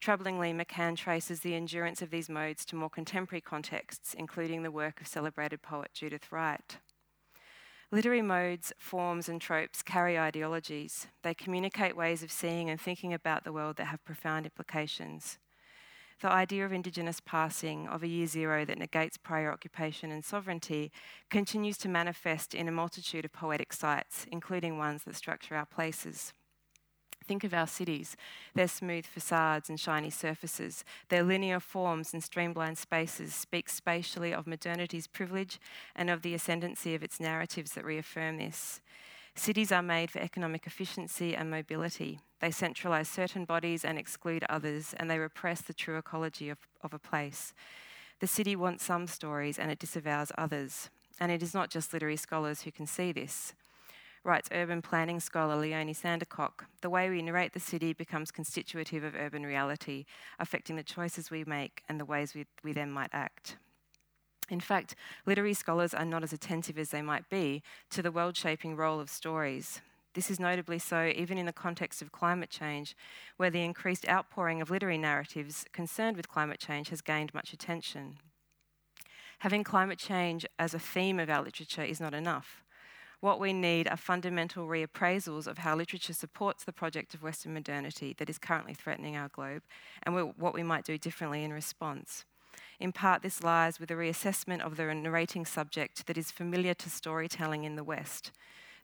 Troublingly, McCann traces the endurance of these modes to more contemporary contexts, including the work of celebrated poet Judith Wright. Literary modes, forms, and tropes carry ideologies. They communicate ways of seeing and thinking about the world that have profound implications. The idea of Indigenous passing, of a year zero that negates prior occupation and sovereignty, continues to manifest in a multitude of poetic sites, including ones that structure our places. Think of our cities, their smooth facades and shiny surfaces, their linear forms and streamlined spaces speak spatially of modernity's privilege and of the ascendancy of its narratives that reaffirm this. Cities are made for economic efficiency and mobility. They centralise certain bodies and exclude others, and they repress the true ecology of, of a place. The city wants some stories and it disavows others. And it is not just literary scholars who can see this writes urban planning scholar Leonie Sandercock, the way we narrate the city becomes constitutive of urban reality, affecting the choices we make and the ways we, we then might act. In fact, literary scholars are not as attentive as they might be to the world shaping role of stories. This is notably so even in the context of climate change, where the increased outpouring of literary narratives concerned with climate change has gained much attention. Having climate change as a theme of our literature is not enough. What we need are fundamental reappraisals of how literature supports the project of Western modernity that is currently threatening our globe and what we might do differently in response. In part, this lies with a reassessment of the narrating subject that is familiar to storytelling in the West.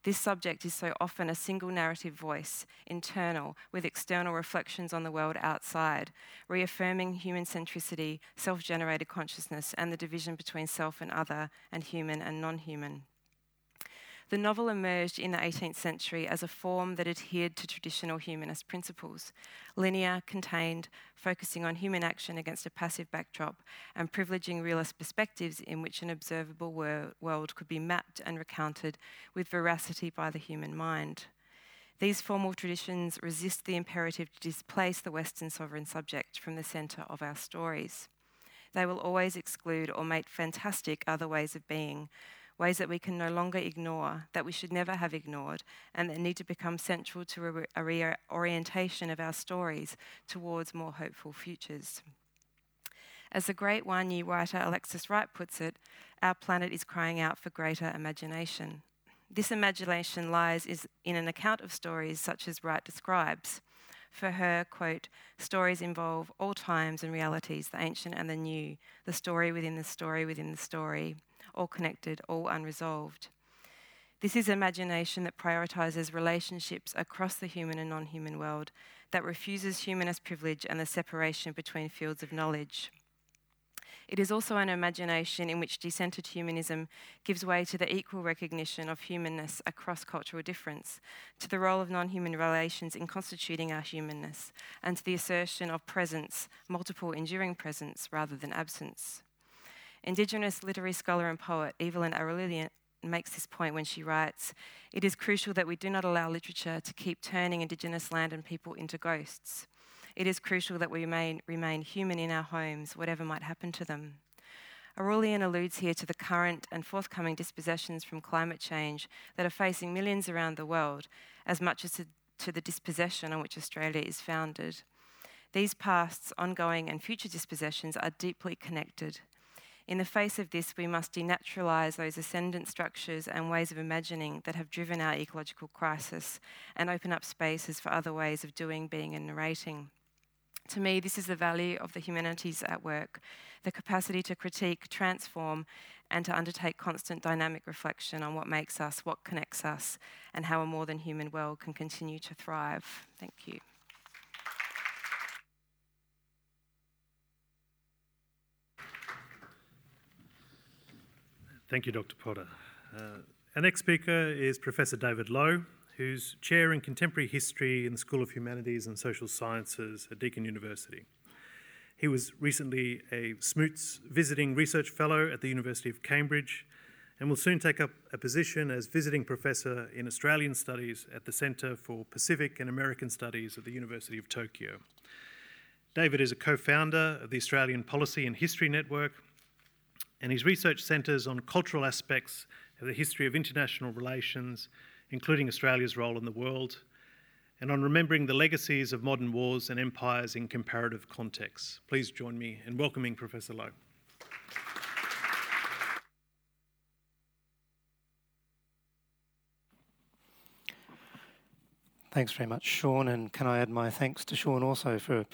This subject is so often a single narrative voice, internal, with external reflections on the world outside, reaffirming human centricity, self generated consciousness, and the division between self and other, and human and non human. The novel emerged in the 18th century as a form that adhered to traditional humanist principles linear, contained, focusing on human action against a passive backdrop, and privileging realist perspectives in which an observable wor- world could be mapped and recounted with veracity by the human mind. These formal traditions resist the imperative to displace the Western sovereign subject from the centre of our stories. They will always exclude or make fantastic other ways of being, ways that we can no longer ignore, that we should never have ignored, and that need to become central to a reorientation of our stories towards more hopeful futures. As the great Waanyi writer Alexis Wright puts it, our planet is crying out for greater imagination. This imagination lies in an account of stories such as Wright describes. For her, quote, stories involve all times and realities, the ancient and the new, the story within the story within the story, all connected, all unresolved. This is imagination that prioritises relationships across the human and non human world, that refuses humanist privilege and the separation between fields of knowledge. It is also an imagination in which decentered humanism gives way to the equal recognition of humanness across cultural difference, to the role of non human relations in constituting our humanness, and to the assertion of presence, multiple enduring presence, rather than absence. Indigenous literary scholar and poet Evelyn Araluen makes this point when she writes It is crucial that we do not allow literature to keep turning Indigenous land and people into ghosts. It is crucial that we remain, remain human in our homes, whatever might happen to them. Arullian alludes here to the current and forthcoming dispossessions from climate change that are facing millions around the world, as much as to, to the dispossession on which Australia is founded. These pasts, ongoing, and future dispossessions are deeply connected. In the face of this, we must denaturalise those ascendant structures and ways of imagining that have driven our ecological crisis and open up spaces for other ways of doing, being, and narrating. To me, this is the value of the humanities at work the capacity to critique, transform, and to undertake constant dynamic reflection on what makes us, what connects us, and how a more than human world can continue to thrive. Thank you. Thank you, Dr. Potter. Uh, our next speaker is Professor David Lowe, who's Chair in Contemporary History in the School of Humanities and Social Sciences at Deakin University. He was recently a Smuts Visiting Research Fellow at the University of Cambridge and will soon take up a position as Visiting Professor in Australian Studies at the Centre for Pacific and American Studies at the University of Tokyo. David is a co founder of the Australian Policy and History Network and his research centres on cultural aspects of the history of international relations, including Australia's role in the world, and on remembering the legacies of modern wars and empires in comparative contexts. Please join me in welcoming Professor Lowe. Thanks very much, Sean, and can I add my thanks to Sean also for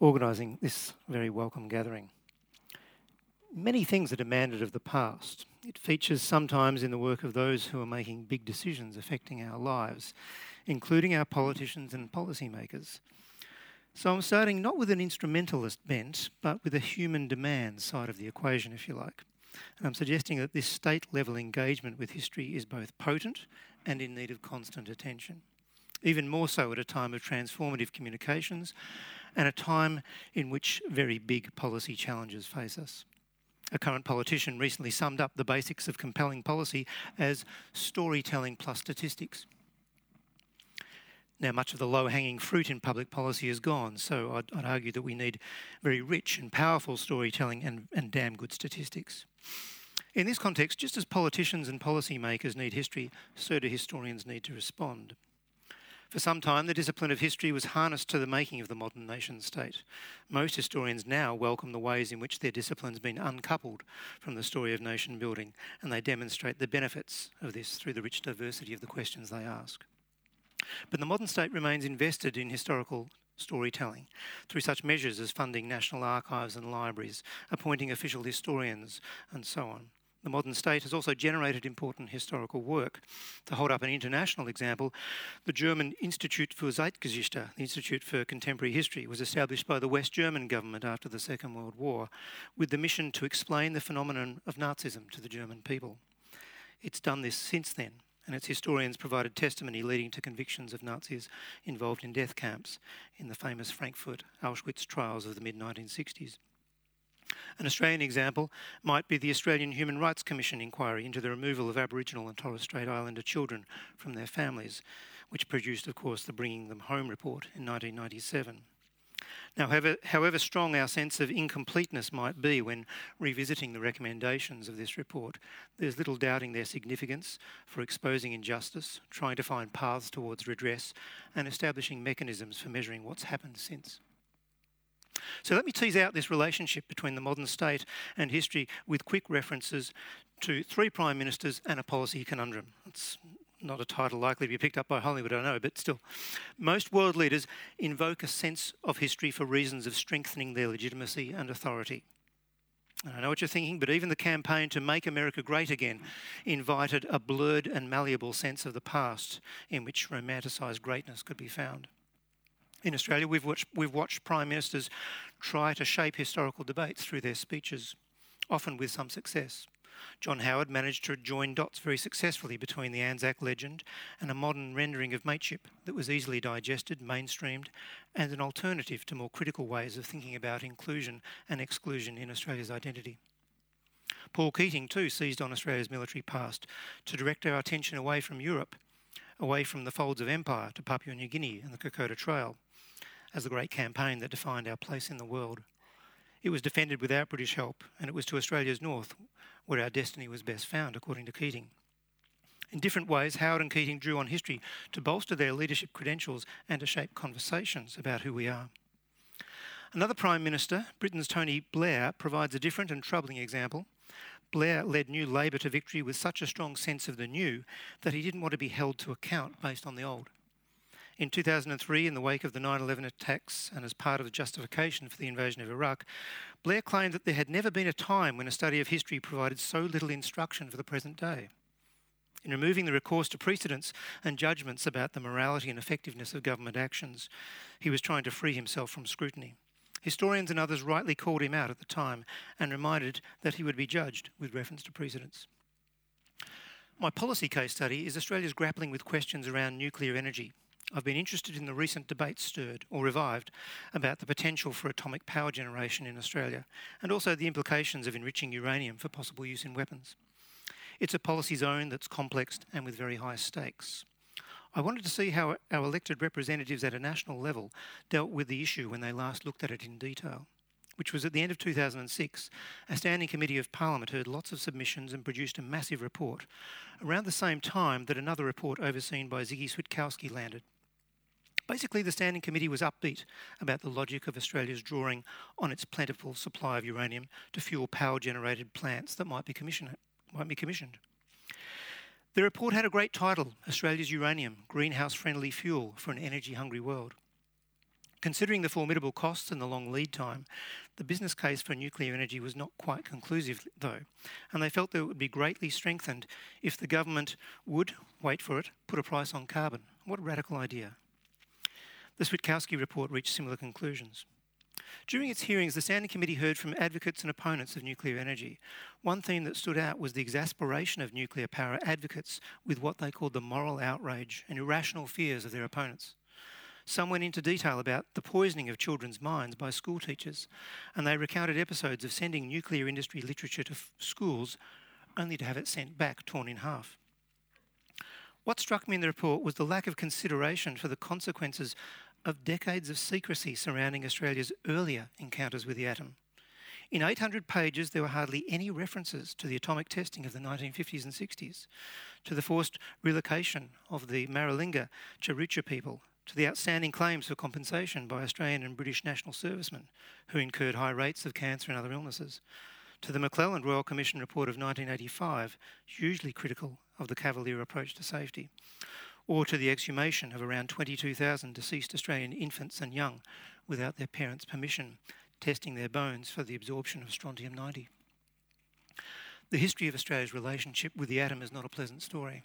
organising this very welcome gathering. Many things are demanded of the past. It features sometimes in the work of those who are making big decisions affecting our lives, including our politicians and policymakers. So I'm starting not with an instrumentalist bent, but with a human demand side of the equation, if you like. And I'm suggesting that this state level engagement with history is both potent and in need of constant attention. Even more so at a time of transformative communications and a time in which very big policy challenges face us. A current politician recently summed up the basics of compelling policy as storytelling plus statistics. Now, much of the low hanging fruit in public policy is gone, so I'd, I'd, argue that we need very rich and powerful storytelling and, and damn good statistics. In this context, just as politicians and policymakers need history, so do historians need to respond. For some time, the discipline of history was harnessed to the making of the modern nation state. Most historians now welcome the ways in which their discipline's been uncoupled from the story of nation building, and they demonstrate the benefits of this through the rich diversity of the questions they ask. But the modern state remains invested in historical storytelling through such measures as funding national archives and libraries, appointing official historians, and so on. The modern state has also generated important historical work. To hold up an international example, the German Institute für Zeitgeschichte, the Institute for Contemporary History, was established by the West German government after the Second World War with the mission to explain the phenomenon of Nazism to the German people. It's done this since then, and its historians provided testimony leading to convictions of Nazis involved in death camps in the famous Frankfurt Auschwitz trials of the mid 1960s. An Australian example might be the Australian Human Rights Commission inquiry into the removal of Aboriginal and Torres Strait Islander children from their families, which produced, of course, the Bringing Them Home report in 1997. Now, however, however, strong our sense of incompleteness might be when revisiting the recommendations of this report, there's little doubting their significance for exposing injustice, trying to find paths towards redress, and establishing mechanisms for measuring what's happened since. So let me tease out this relationship between the modern state and history with quick references to three prime ministers and a policy conundrum. It's not a title likely to be picked up by Hollywood, I know, but still. Most world leaders invoke a sense of history for reasons of strengthening their legitimacy and authority. I know what you're thinking, but even the campaign to make America great again invited a blurred and malleable sense of the past in which romanticised greatness could be found. In Australia, we've watched, we've watched Prime Ministers try to shape historical debates through their speeches, often with some success. John Howard managed to join dots very successfully between the Anzac legend and a modern rendering of mateship that was easily digested, mainstreamed, and an alternative to more critical ways of thinking about inclusion and exclusion in Australia's identity. Paul Keating, too, seized on Australia's military past to direct our attention away from Europe, away from the folds of empire to Papua New Guinea and the Kokoda Trail, as the great campaign that defined our place in the world. It was defended without British help, and it was to Australia's north where our destiny was best found, according to Keating. In different ways, Howard and Keating drew on history to bolster their leadership credentials and to shape conversations about who we are. Another Prime Minister, Britain's Tony Blair, provides a different and troubling example. Blair led New Labour to victory with such a strong sense of the new that he didn't want to be held to account based on the old. In 2003, in the wake of the 9 11 attacks and as part of the justification for the invasion of Iraq, Blair claimed that there had never been a time when a study of history provided so little instruction for the present day. In removing the recourse to precedents and judgments about the morality and effectiveness of government actions, he was trying to free himself from scrutiny. Historians and others rightly called him out at the time and reminded that he would be judged with reference to precedents. My policy case study is Australia's grappling with questions around nuclear energy I've been interested in the recent debate stirred or revived about the potential for atomic power generation in Australia and also the implications of enriching uranium for possible use in weapons. It's a policy zone that's complex and with very high stakes. I wanted to see how our elected representatives at a national level dealt with the issue when they last looked at it in detail, which was at the end of 2006. A standing committee of Parliament heard lots of submissions and produced a massive report around the same time that another report overseen by Ziggy Switkowski landed. Basically, the Standing Committee was upbeat about the logic of Australia's drawing on its plentiful supply of uranium to fuel power generated plants that might be, might be commissioned. The report had a great title Australia's Uranium Greenhouse Friendly Fuel for an Energy Hungry World. Considering the formidable costs and the long lead time, the business case for nuclear energy was not quite conclusive, though, and they felt that it would be greatly strengthened if the government would, wait for it, put a price on carbon. What a radical idea. The Switkowski report reached similar conclusions. During its hearings, the Standing Committee heard from advocates and opponents of nuclear energy. One theme that stood out was the exasperation of nuclear power advocates with what they called the moral outrage and irrational fears of their opponents. Some went into detail about the poisoning of children's minds by school teachers, and they recounted episodes of sending nuclear industry literature to f- schools only to have it sent back torn in half. What struck me in the report was the lack of consideration for the consequences of decades of secrecy surrounding Australia's earlier encounters with the atom. In 800 pages, there were hardly any references to the atomic testing of the 1950s and 60s, to the forced relocation of the Maralinga Tjarutja people, to the outstanding claims for compensation by Australian and British national servicemen who incurred high rates of cancer and other illnesses, to the McClelland Royal Commission report of 1985, hugely critical of the cavalier approach to safety, or to the exhumation of around 22,000 deceased Australian infants and young without their parents' permission, testing their bones for the absorption of strontium 90. The history of Australia's relationship with the atom is not a pleasant story.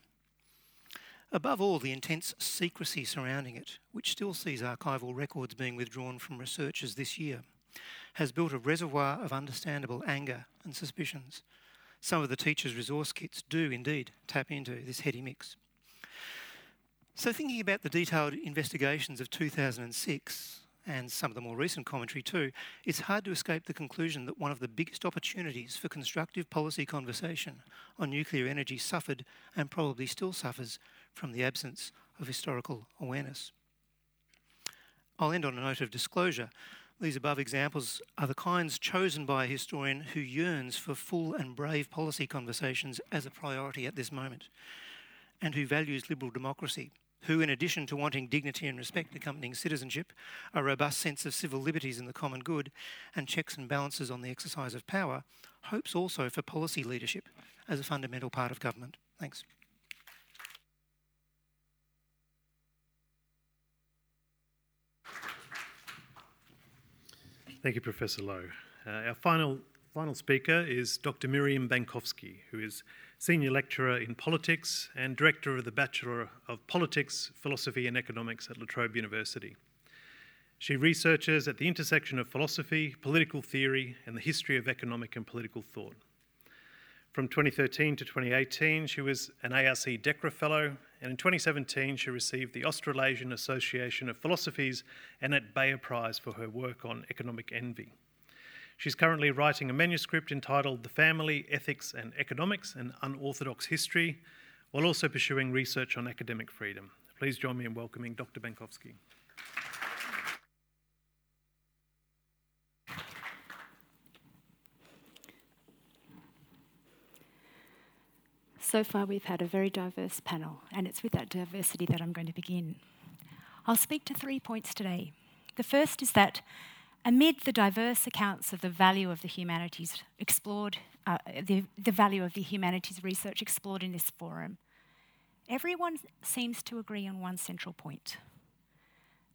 Above all, the intense secrecy surrounding it, which still sees archival records being withdrawn from researchers this year, has built a reservoir of understandable anger and suspicions. Some of the teachers' resource kits do indeed tap into this heady mix. So, thinking about the detailed investigations of 2006 and some of the more recent commentary too, it's hard to escape the conclusion that one of the biggest opportunities for constructive policy conversation on nuclear energy suffered and probably still suffers from the absence of historical awareness. I'll end on a note of disclosure. These above examples are the kinds chosen by a historian who yearns for full and brave policy conversations as a priority at this moment, and who values liberal democracy who, in addition to wanting dignity and respect accompanying citizenship, a robust sense of civil liberties and the common good, and checks and balances on the exercise of power, hopes also for policy leadership as a fundamental part of government. Thanks. Thank you, Professor Lowe. Uh, our final final speaker is Dr. Miriam Bankovsky, who is Senior Lecturer in Politics and Director of the Bachelor of Politics, Philosophy and Economics at La Trobe University. She researches at the intersection of philosophy, political theory, and the history of economic and political thought. From 2013 to 2018, she was an ARC DECRA Fellow, and in 2017, she received the Australasian Association of Philosophies Annette Baier Prize for her work on economic envy. She's currently writing a manuscript entitled The Family, Ethics and Economics An Unorthodox History, while also pursuing research on academic freedom. Please join me in welcoming Dr. Bankovsky. So far, we've had a very diverse panel, and it's with that diversity that I'm going to begin. I'll speak to three points today. The first is that amid the diverse accounts of the value of the humanities explored, uh, the, the value of the humanities research explored in this forum, everyone seems to agree on one central point.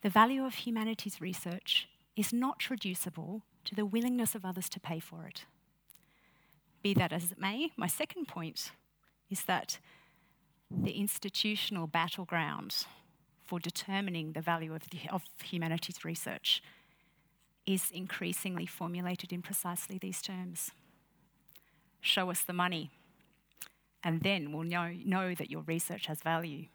The value of humanities research is not reducible to the willingness of others to pay for it. Be that as it may, my second point is that the institutional battleground for determining the value of, the, of humanities research is increasingly formulated in precisely these terms. Show us the money, and then we'll know, know that your research has value.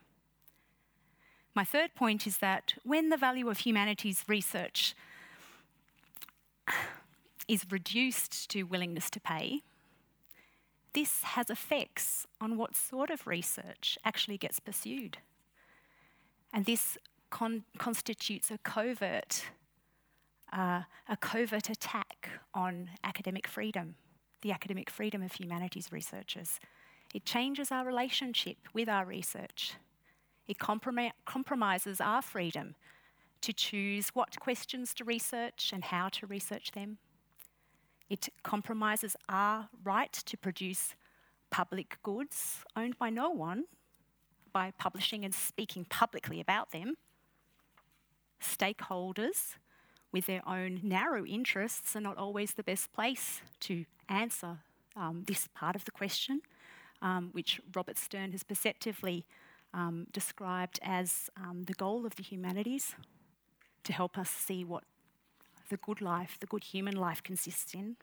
My third point is that when the value of humanities research is reduced to willingness to pay, this has effects on what sort of research actually gets pursued. And this con- constitutes a covert, uh, a covert attack on academic freedom, the academic freedom of humanities researchers. It changes our relationship with our research. It comprom- compromises our freedom to choose what questions to research and how to research them. It compromises our right to produce public goods owned by no one by publishing and speaking publicly about them. Stakeholders with their own narrow interests are not always the best place to answer um, this part of the question, um, which Robert Stern has perceptively um, described as um, the goal of the humanities to help us see what the good life, the good human life consists in.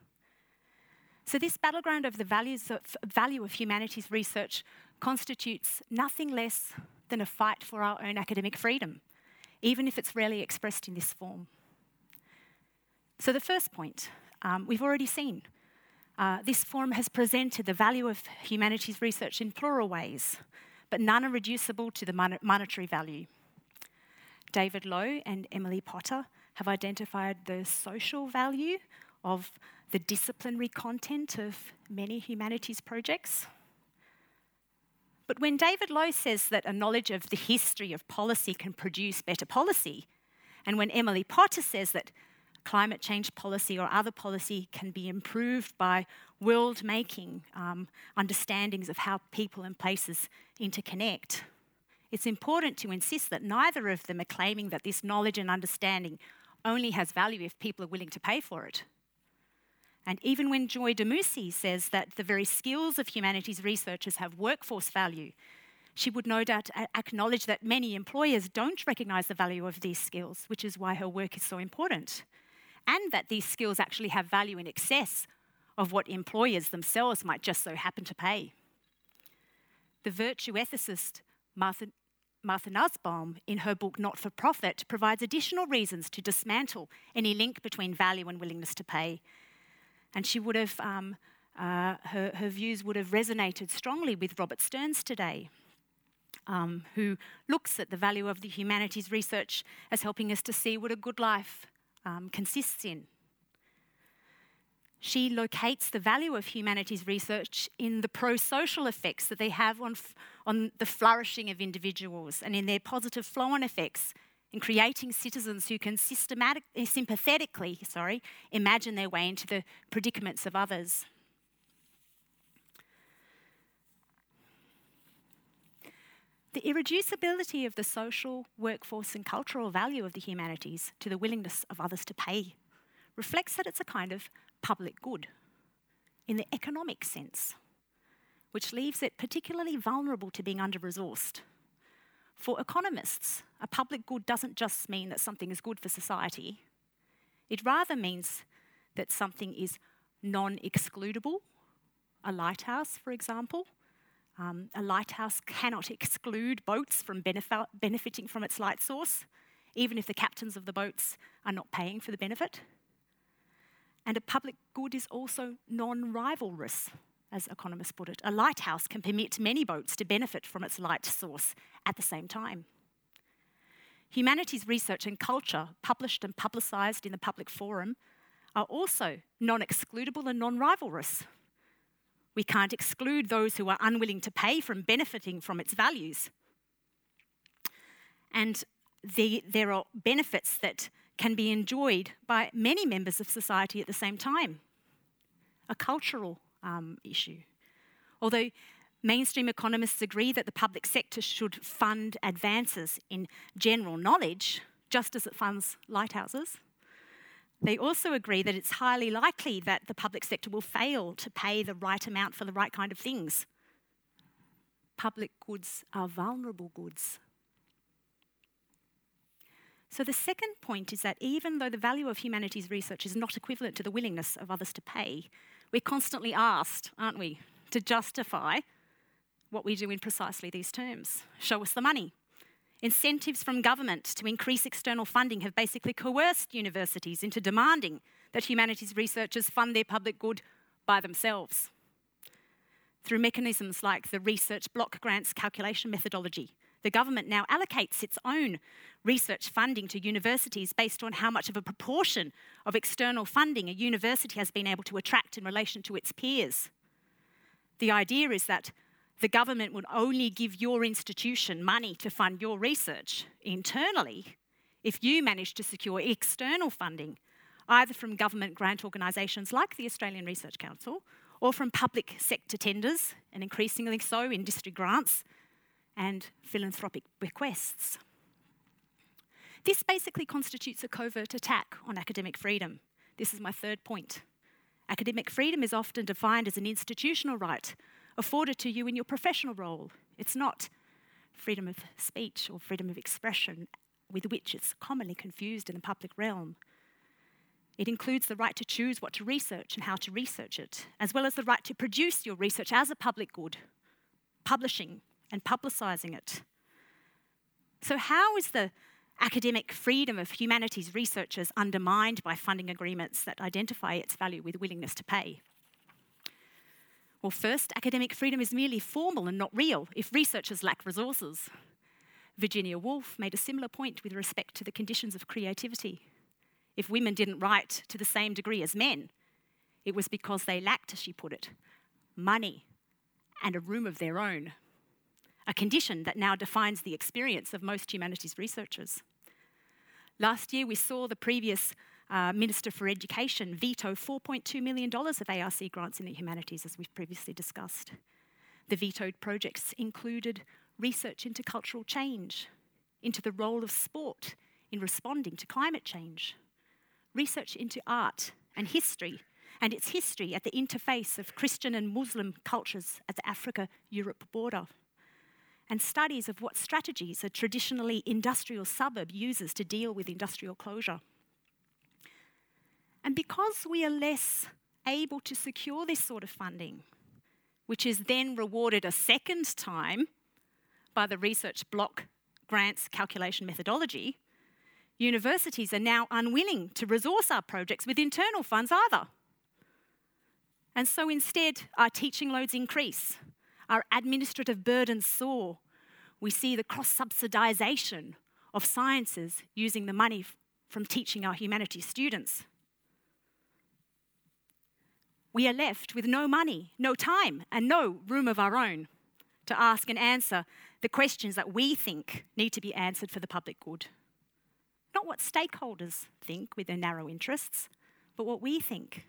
So, this battleground of the values of, value of humanities research constitutes nothing less than a fight for our own academic freedom, even if it's rarely expressed in this form. So, the first point um, we've already seen. Uh, this forum has presented the value of humanities research in plural ways, but none are reducible to the mon- monetary value. David Lowe and Emily Potter have identified the social value of the disciplinary content of many humanities projects. But when David Lowe says that a knowledge of the history of policy can produce better policy, and when Emily Potter says that climate change policy or other policy can be improved by world making um, understandings of how people and places interconnect, it's important to insist that neither of them are claiming that this knowledge and understanding only has value if people are willing to pay for it. And even when Joy Damousi says that the very skills of humanities researchers have workforce value, she would no doubt acknowledge that many employers don't recognise the value of these skills, which is why her work is so important, and that these skills actually have value in excess of what employers themselves might just so happen to pay. The virtue ethicist Martha, Martha Nussbaum, in her book Not for Profit, provides additional reasons to dismantle any link between value and willingness to pay and she would have, um, uh, her, her views would have resonated strongly with Robert Stern's today, um, who looks at the value of the humanities research as helping us to see what a good life um, consists in. She locates the value of humanities research in the pro social effects that they have on, on the flourishing of individuals and in their positive flow on effects in creating citizens who can systematically, sympathetically, sorry, imagine their way into the predicaments of others. The irreducibility of the social, workforce, and cultural value of the humanities to the willingness of others to pay reflects that it's a kind of public good. in the economic sense, which leaves it particularly vulnerable to being under resourced. For economists, a public good doesn't just mean that something is good for society, it rather means that something is non excludable. A lighthouse, for example. Um, a lighthouse cannot exclude boats from benef- benefiting from its light source, even if the captains of the boats are not paying for the benefit. And a public good is also non rivalrous, as economists put it. A lighthouse can permit many boats to benefit from its light source at the same time. Humanities research and culture, published and publicised in the public forum, are also non excludable and non rivalrous. We can't exclude those who are unwilling to pay from benefiting from its values. And the, there are benefits that can be enjoyed by many members of society at the same time. A cultural um, issue. Although Mainstream economists agree that the public sector should fund advances in general knowledge, just as it funds lighthouses. They also agree that it's highly likely that the public sector will fail to pay the right amount for the right kind of things. Public goods are vulnerable goods. So, the second point is that even though the value of humanities research is not equivalent to the willingness of others to pay, we're constantly asked, aren't we, to justify what we do in precisely these terms. Show us the money. Incentives from government to increase external funding have basically coerced universities into demanding that humanities researchers fund their public good by themselves. Through mechanisms like the research block grants calculation methodology, the government now allocates its own research funding to universities based on how much of a proportion of external funding a university has been able to attract in relation to its peers. The idea is that the government would only give your institution money to fund your research internally if you manage to secure external funding, either from government grant organisations like the Australian Research Council or from public sector tenders, and increasingly so industry grants and philanthropic bequests. This basically constitutes a covert attack on academic freedom. This is my third point. Academic freedom is often defined as an institutional right afforded to you in your professional role. It's not freedom of speech or freedom of expression with which it's commonly confused in the public realm. It includes the right to choose what to research and how to research it, as well as the right to produce your research as a public good, publishing and publicising it. So, how is the academic freedom of humanities researchers undermined by funding agreements that identify its value with willingness to pay? Well, first, academic freedom is merely formal and not real if researchers lack resources. Virginia Woolf made a similar point with respect to the conditions of creativity. If women didn't write to the same degree as men, it was because they lacked, as she put it, money and a room of their own, a condition that now defines the experience of most humanities researchers. Last year, we saw the previous uh, Minister for Education veto $4.2 million of ARC grants in the humanities, as we've previously discussed. The vetoed projects included research into cultural change, into the role of sport in responding to climate change, research into art and history, and its history at the interface of Christian and Muslim cultures at the Africa Europe border, and studies of what strategies a traditionally industrial suburb uses to deal with industrial closure. And because we are less able to secure this sort of funding, which is then rewarded a second time by the research block grants calculation methodology, universities are now unwilling to resource our projects with internal funds either. And so instead, our teaching loads increase, our administrative burdens soar. We see the cross subsidisation of sciences using the money from teaching our humanities students we are left with no money, no time, and no room of our own to ask and answer the questions that we think need to be answered for the public good. Not what stakeholders think with their narrow interests, but what we think.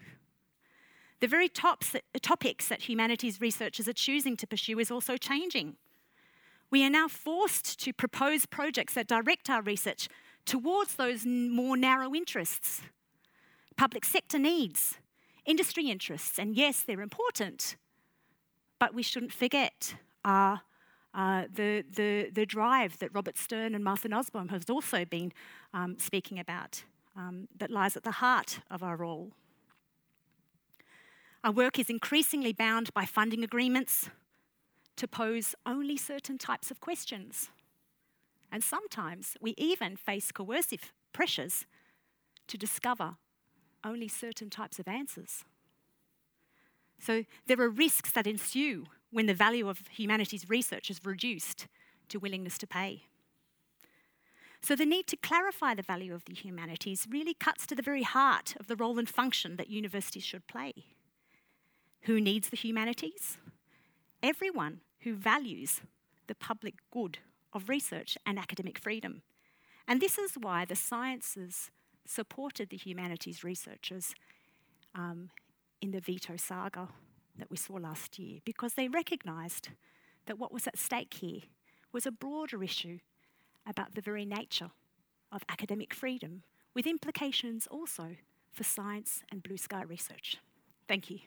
The very tops, uh, topics that humanities researchers are choosing to pursue is also changing. We are now forced to propose projects that direct our research towards those more narrow interests. Public sector needs, industry interests. And yes, they're important, but we shouldn't forget uh, uh, the, the, the drive that Robert Stern and Martha Nussbaum have also been um, speaking about um, that lies at the heart of our role. Our work is increasingly bound by funding agreements to pose only certain types of questions. And sometimes we even face coercive pressures to discover only certain types of answers. So there are risks that ensue when the value of humanities research is reduced to willingness to pay. So the need to clarify the value of the humanities really cuts to the very heart of the role and function that universities should play. Who needs the humanities? Everyone who values the public good of research and academic freedom. And this is why the sciences supported the humanities researchers um, in the veto saga that we saw last year, because they recognised that what was at stake here was a broader issue about the very nature of academic freedom, with implications also for science and blue sky research. Thank you.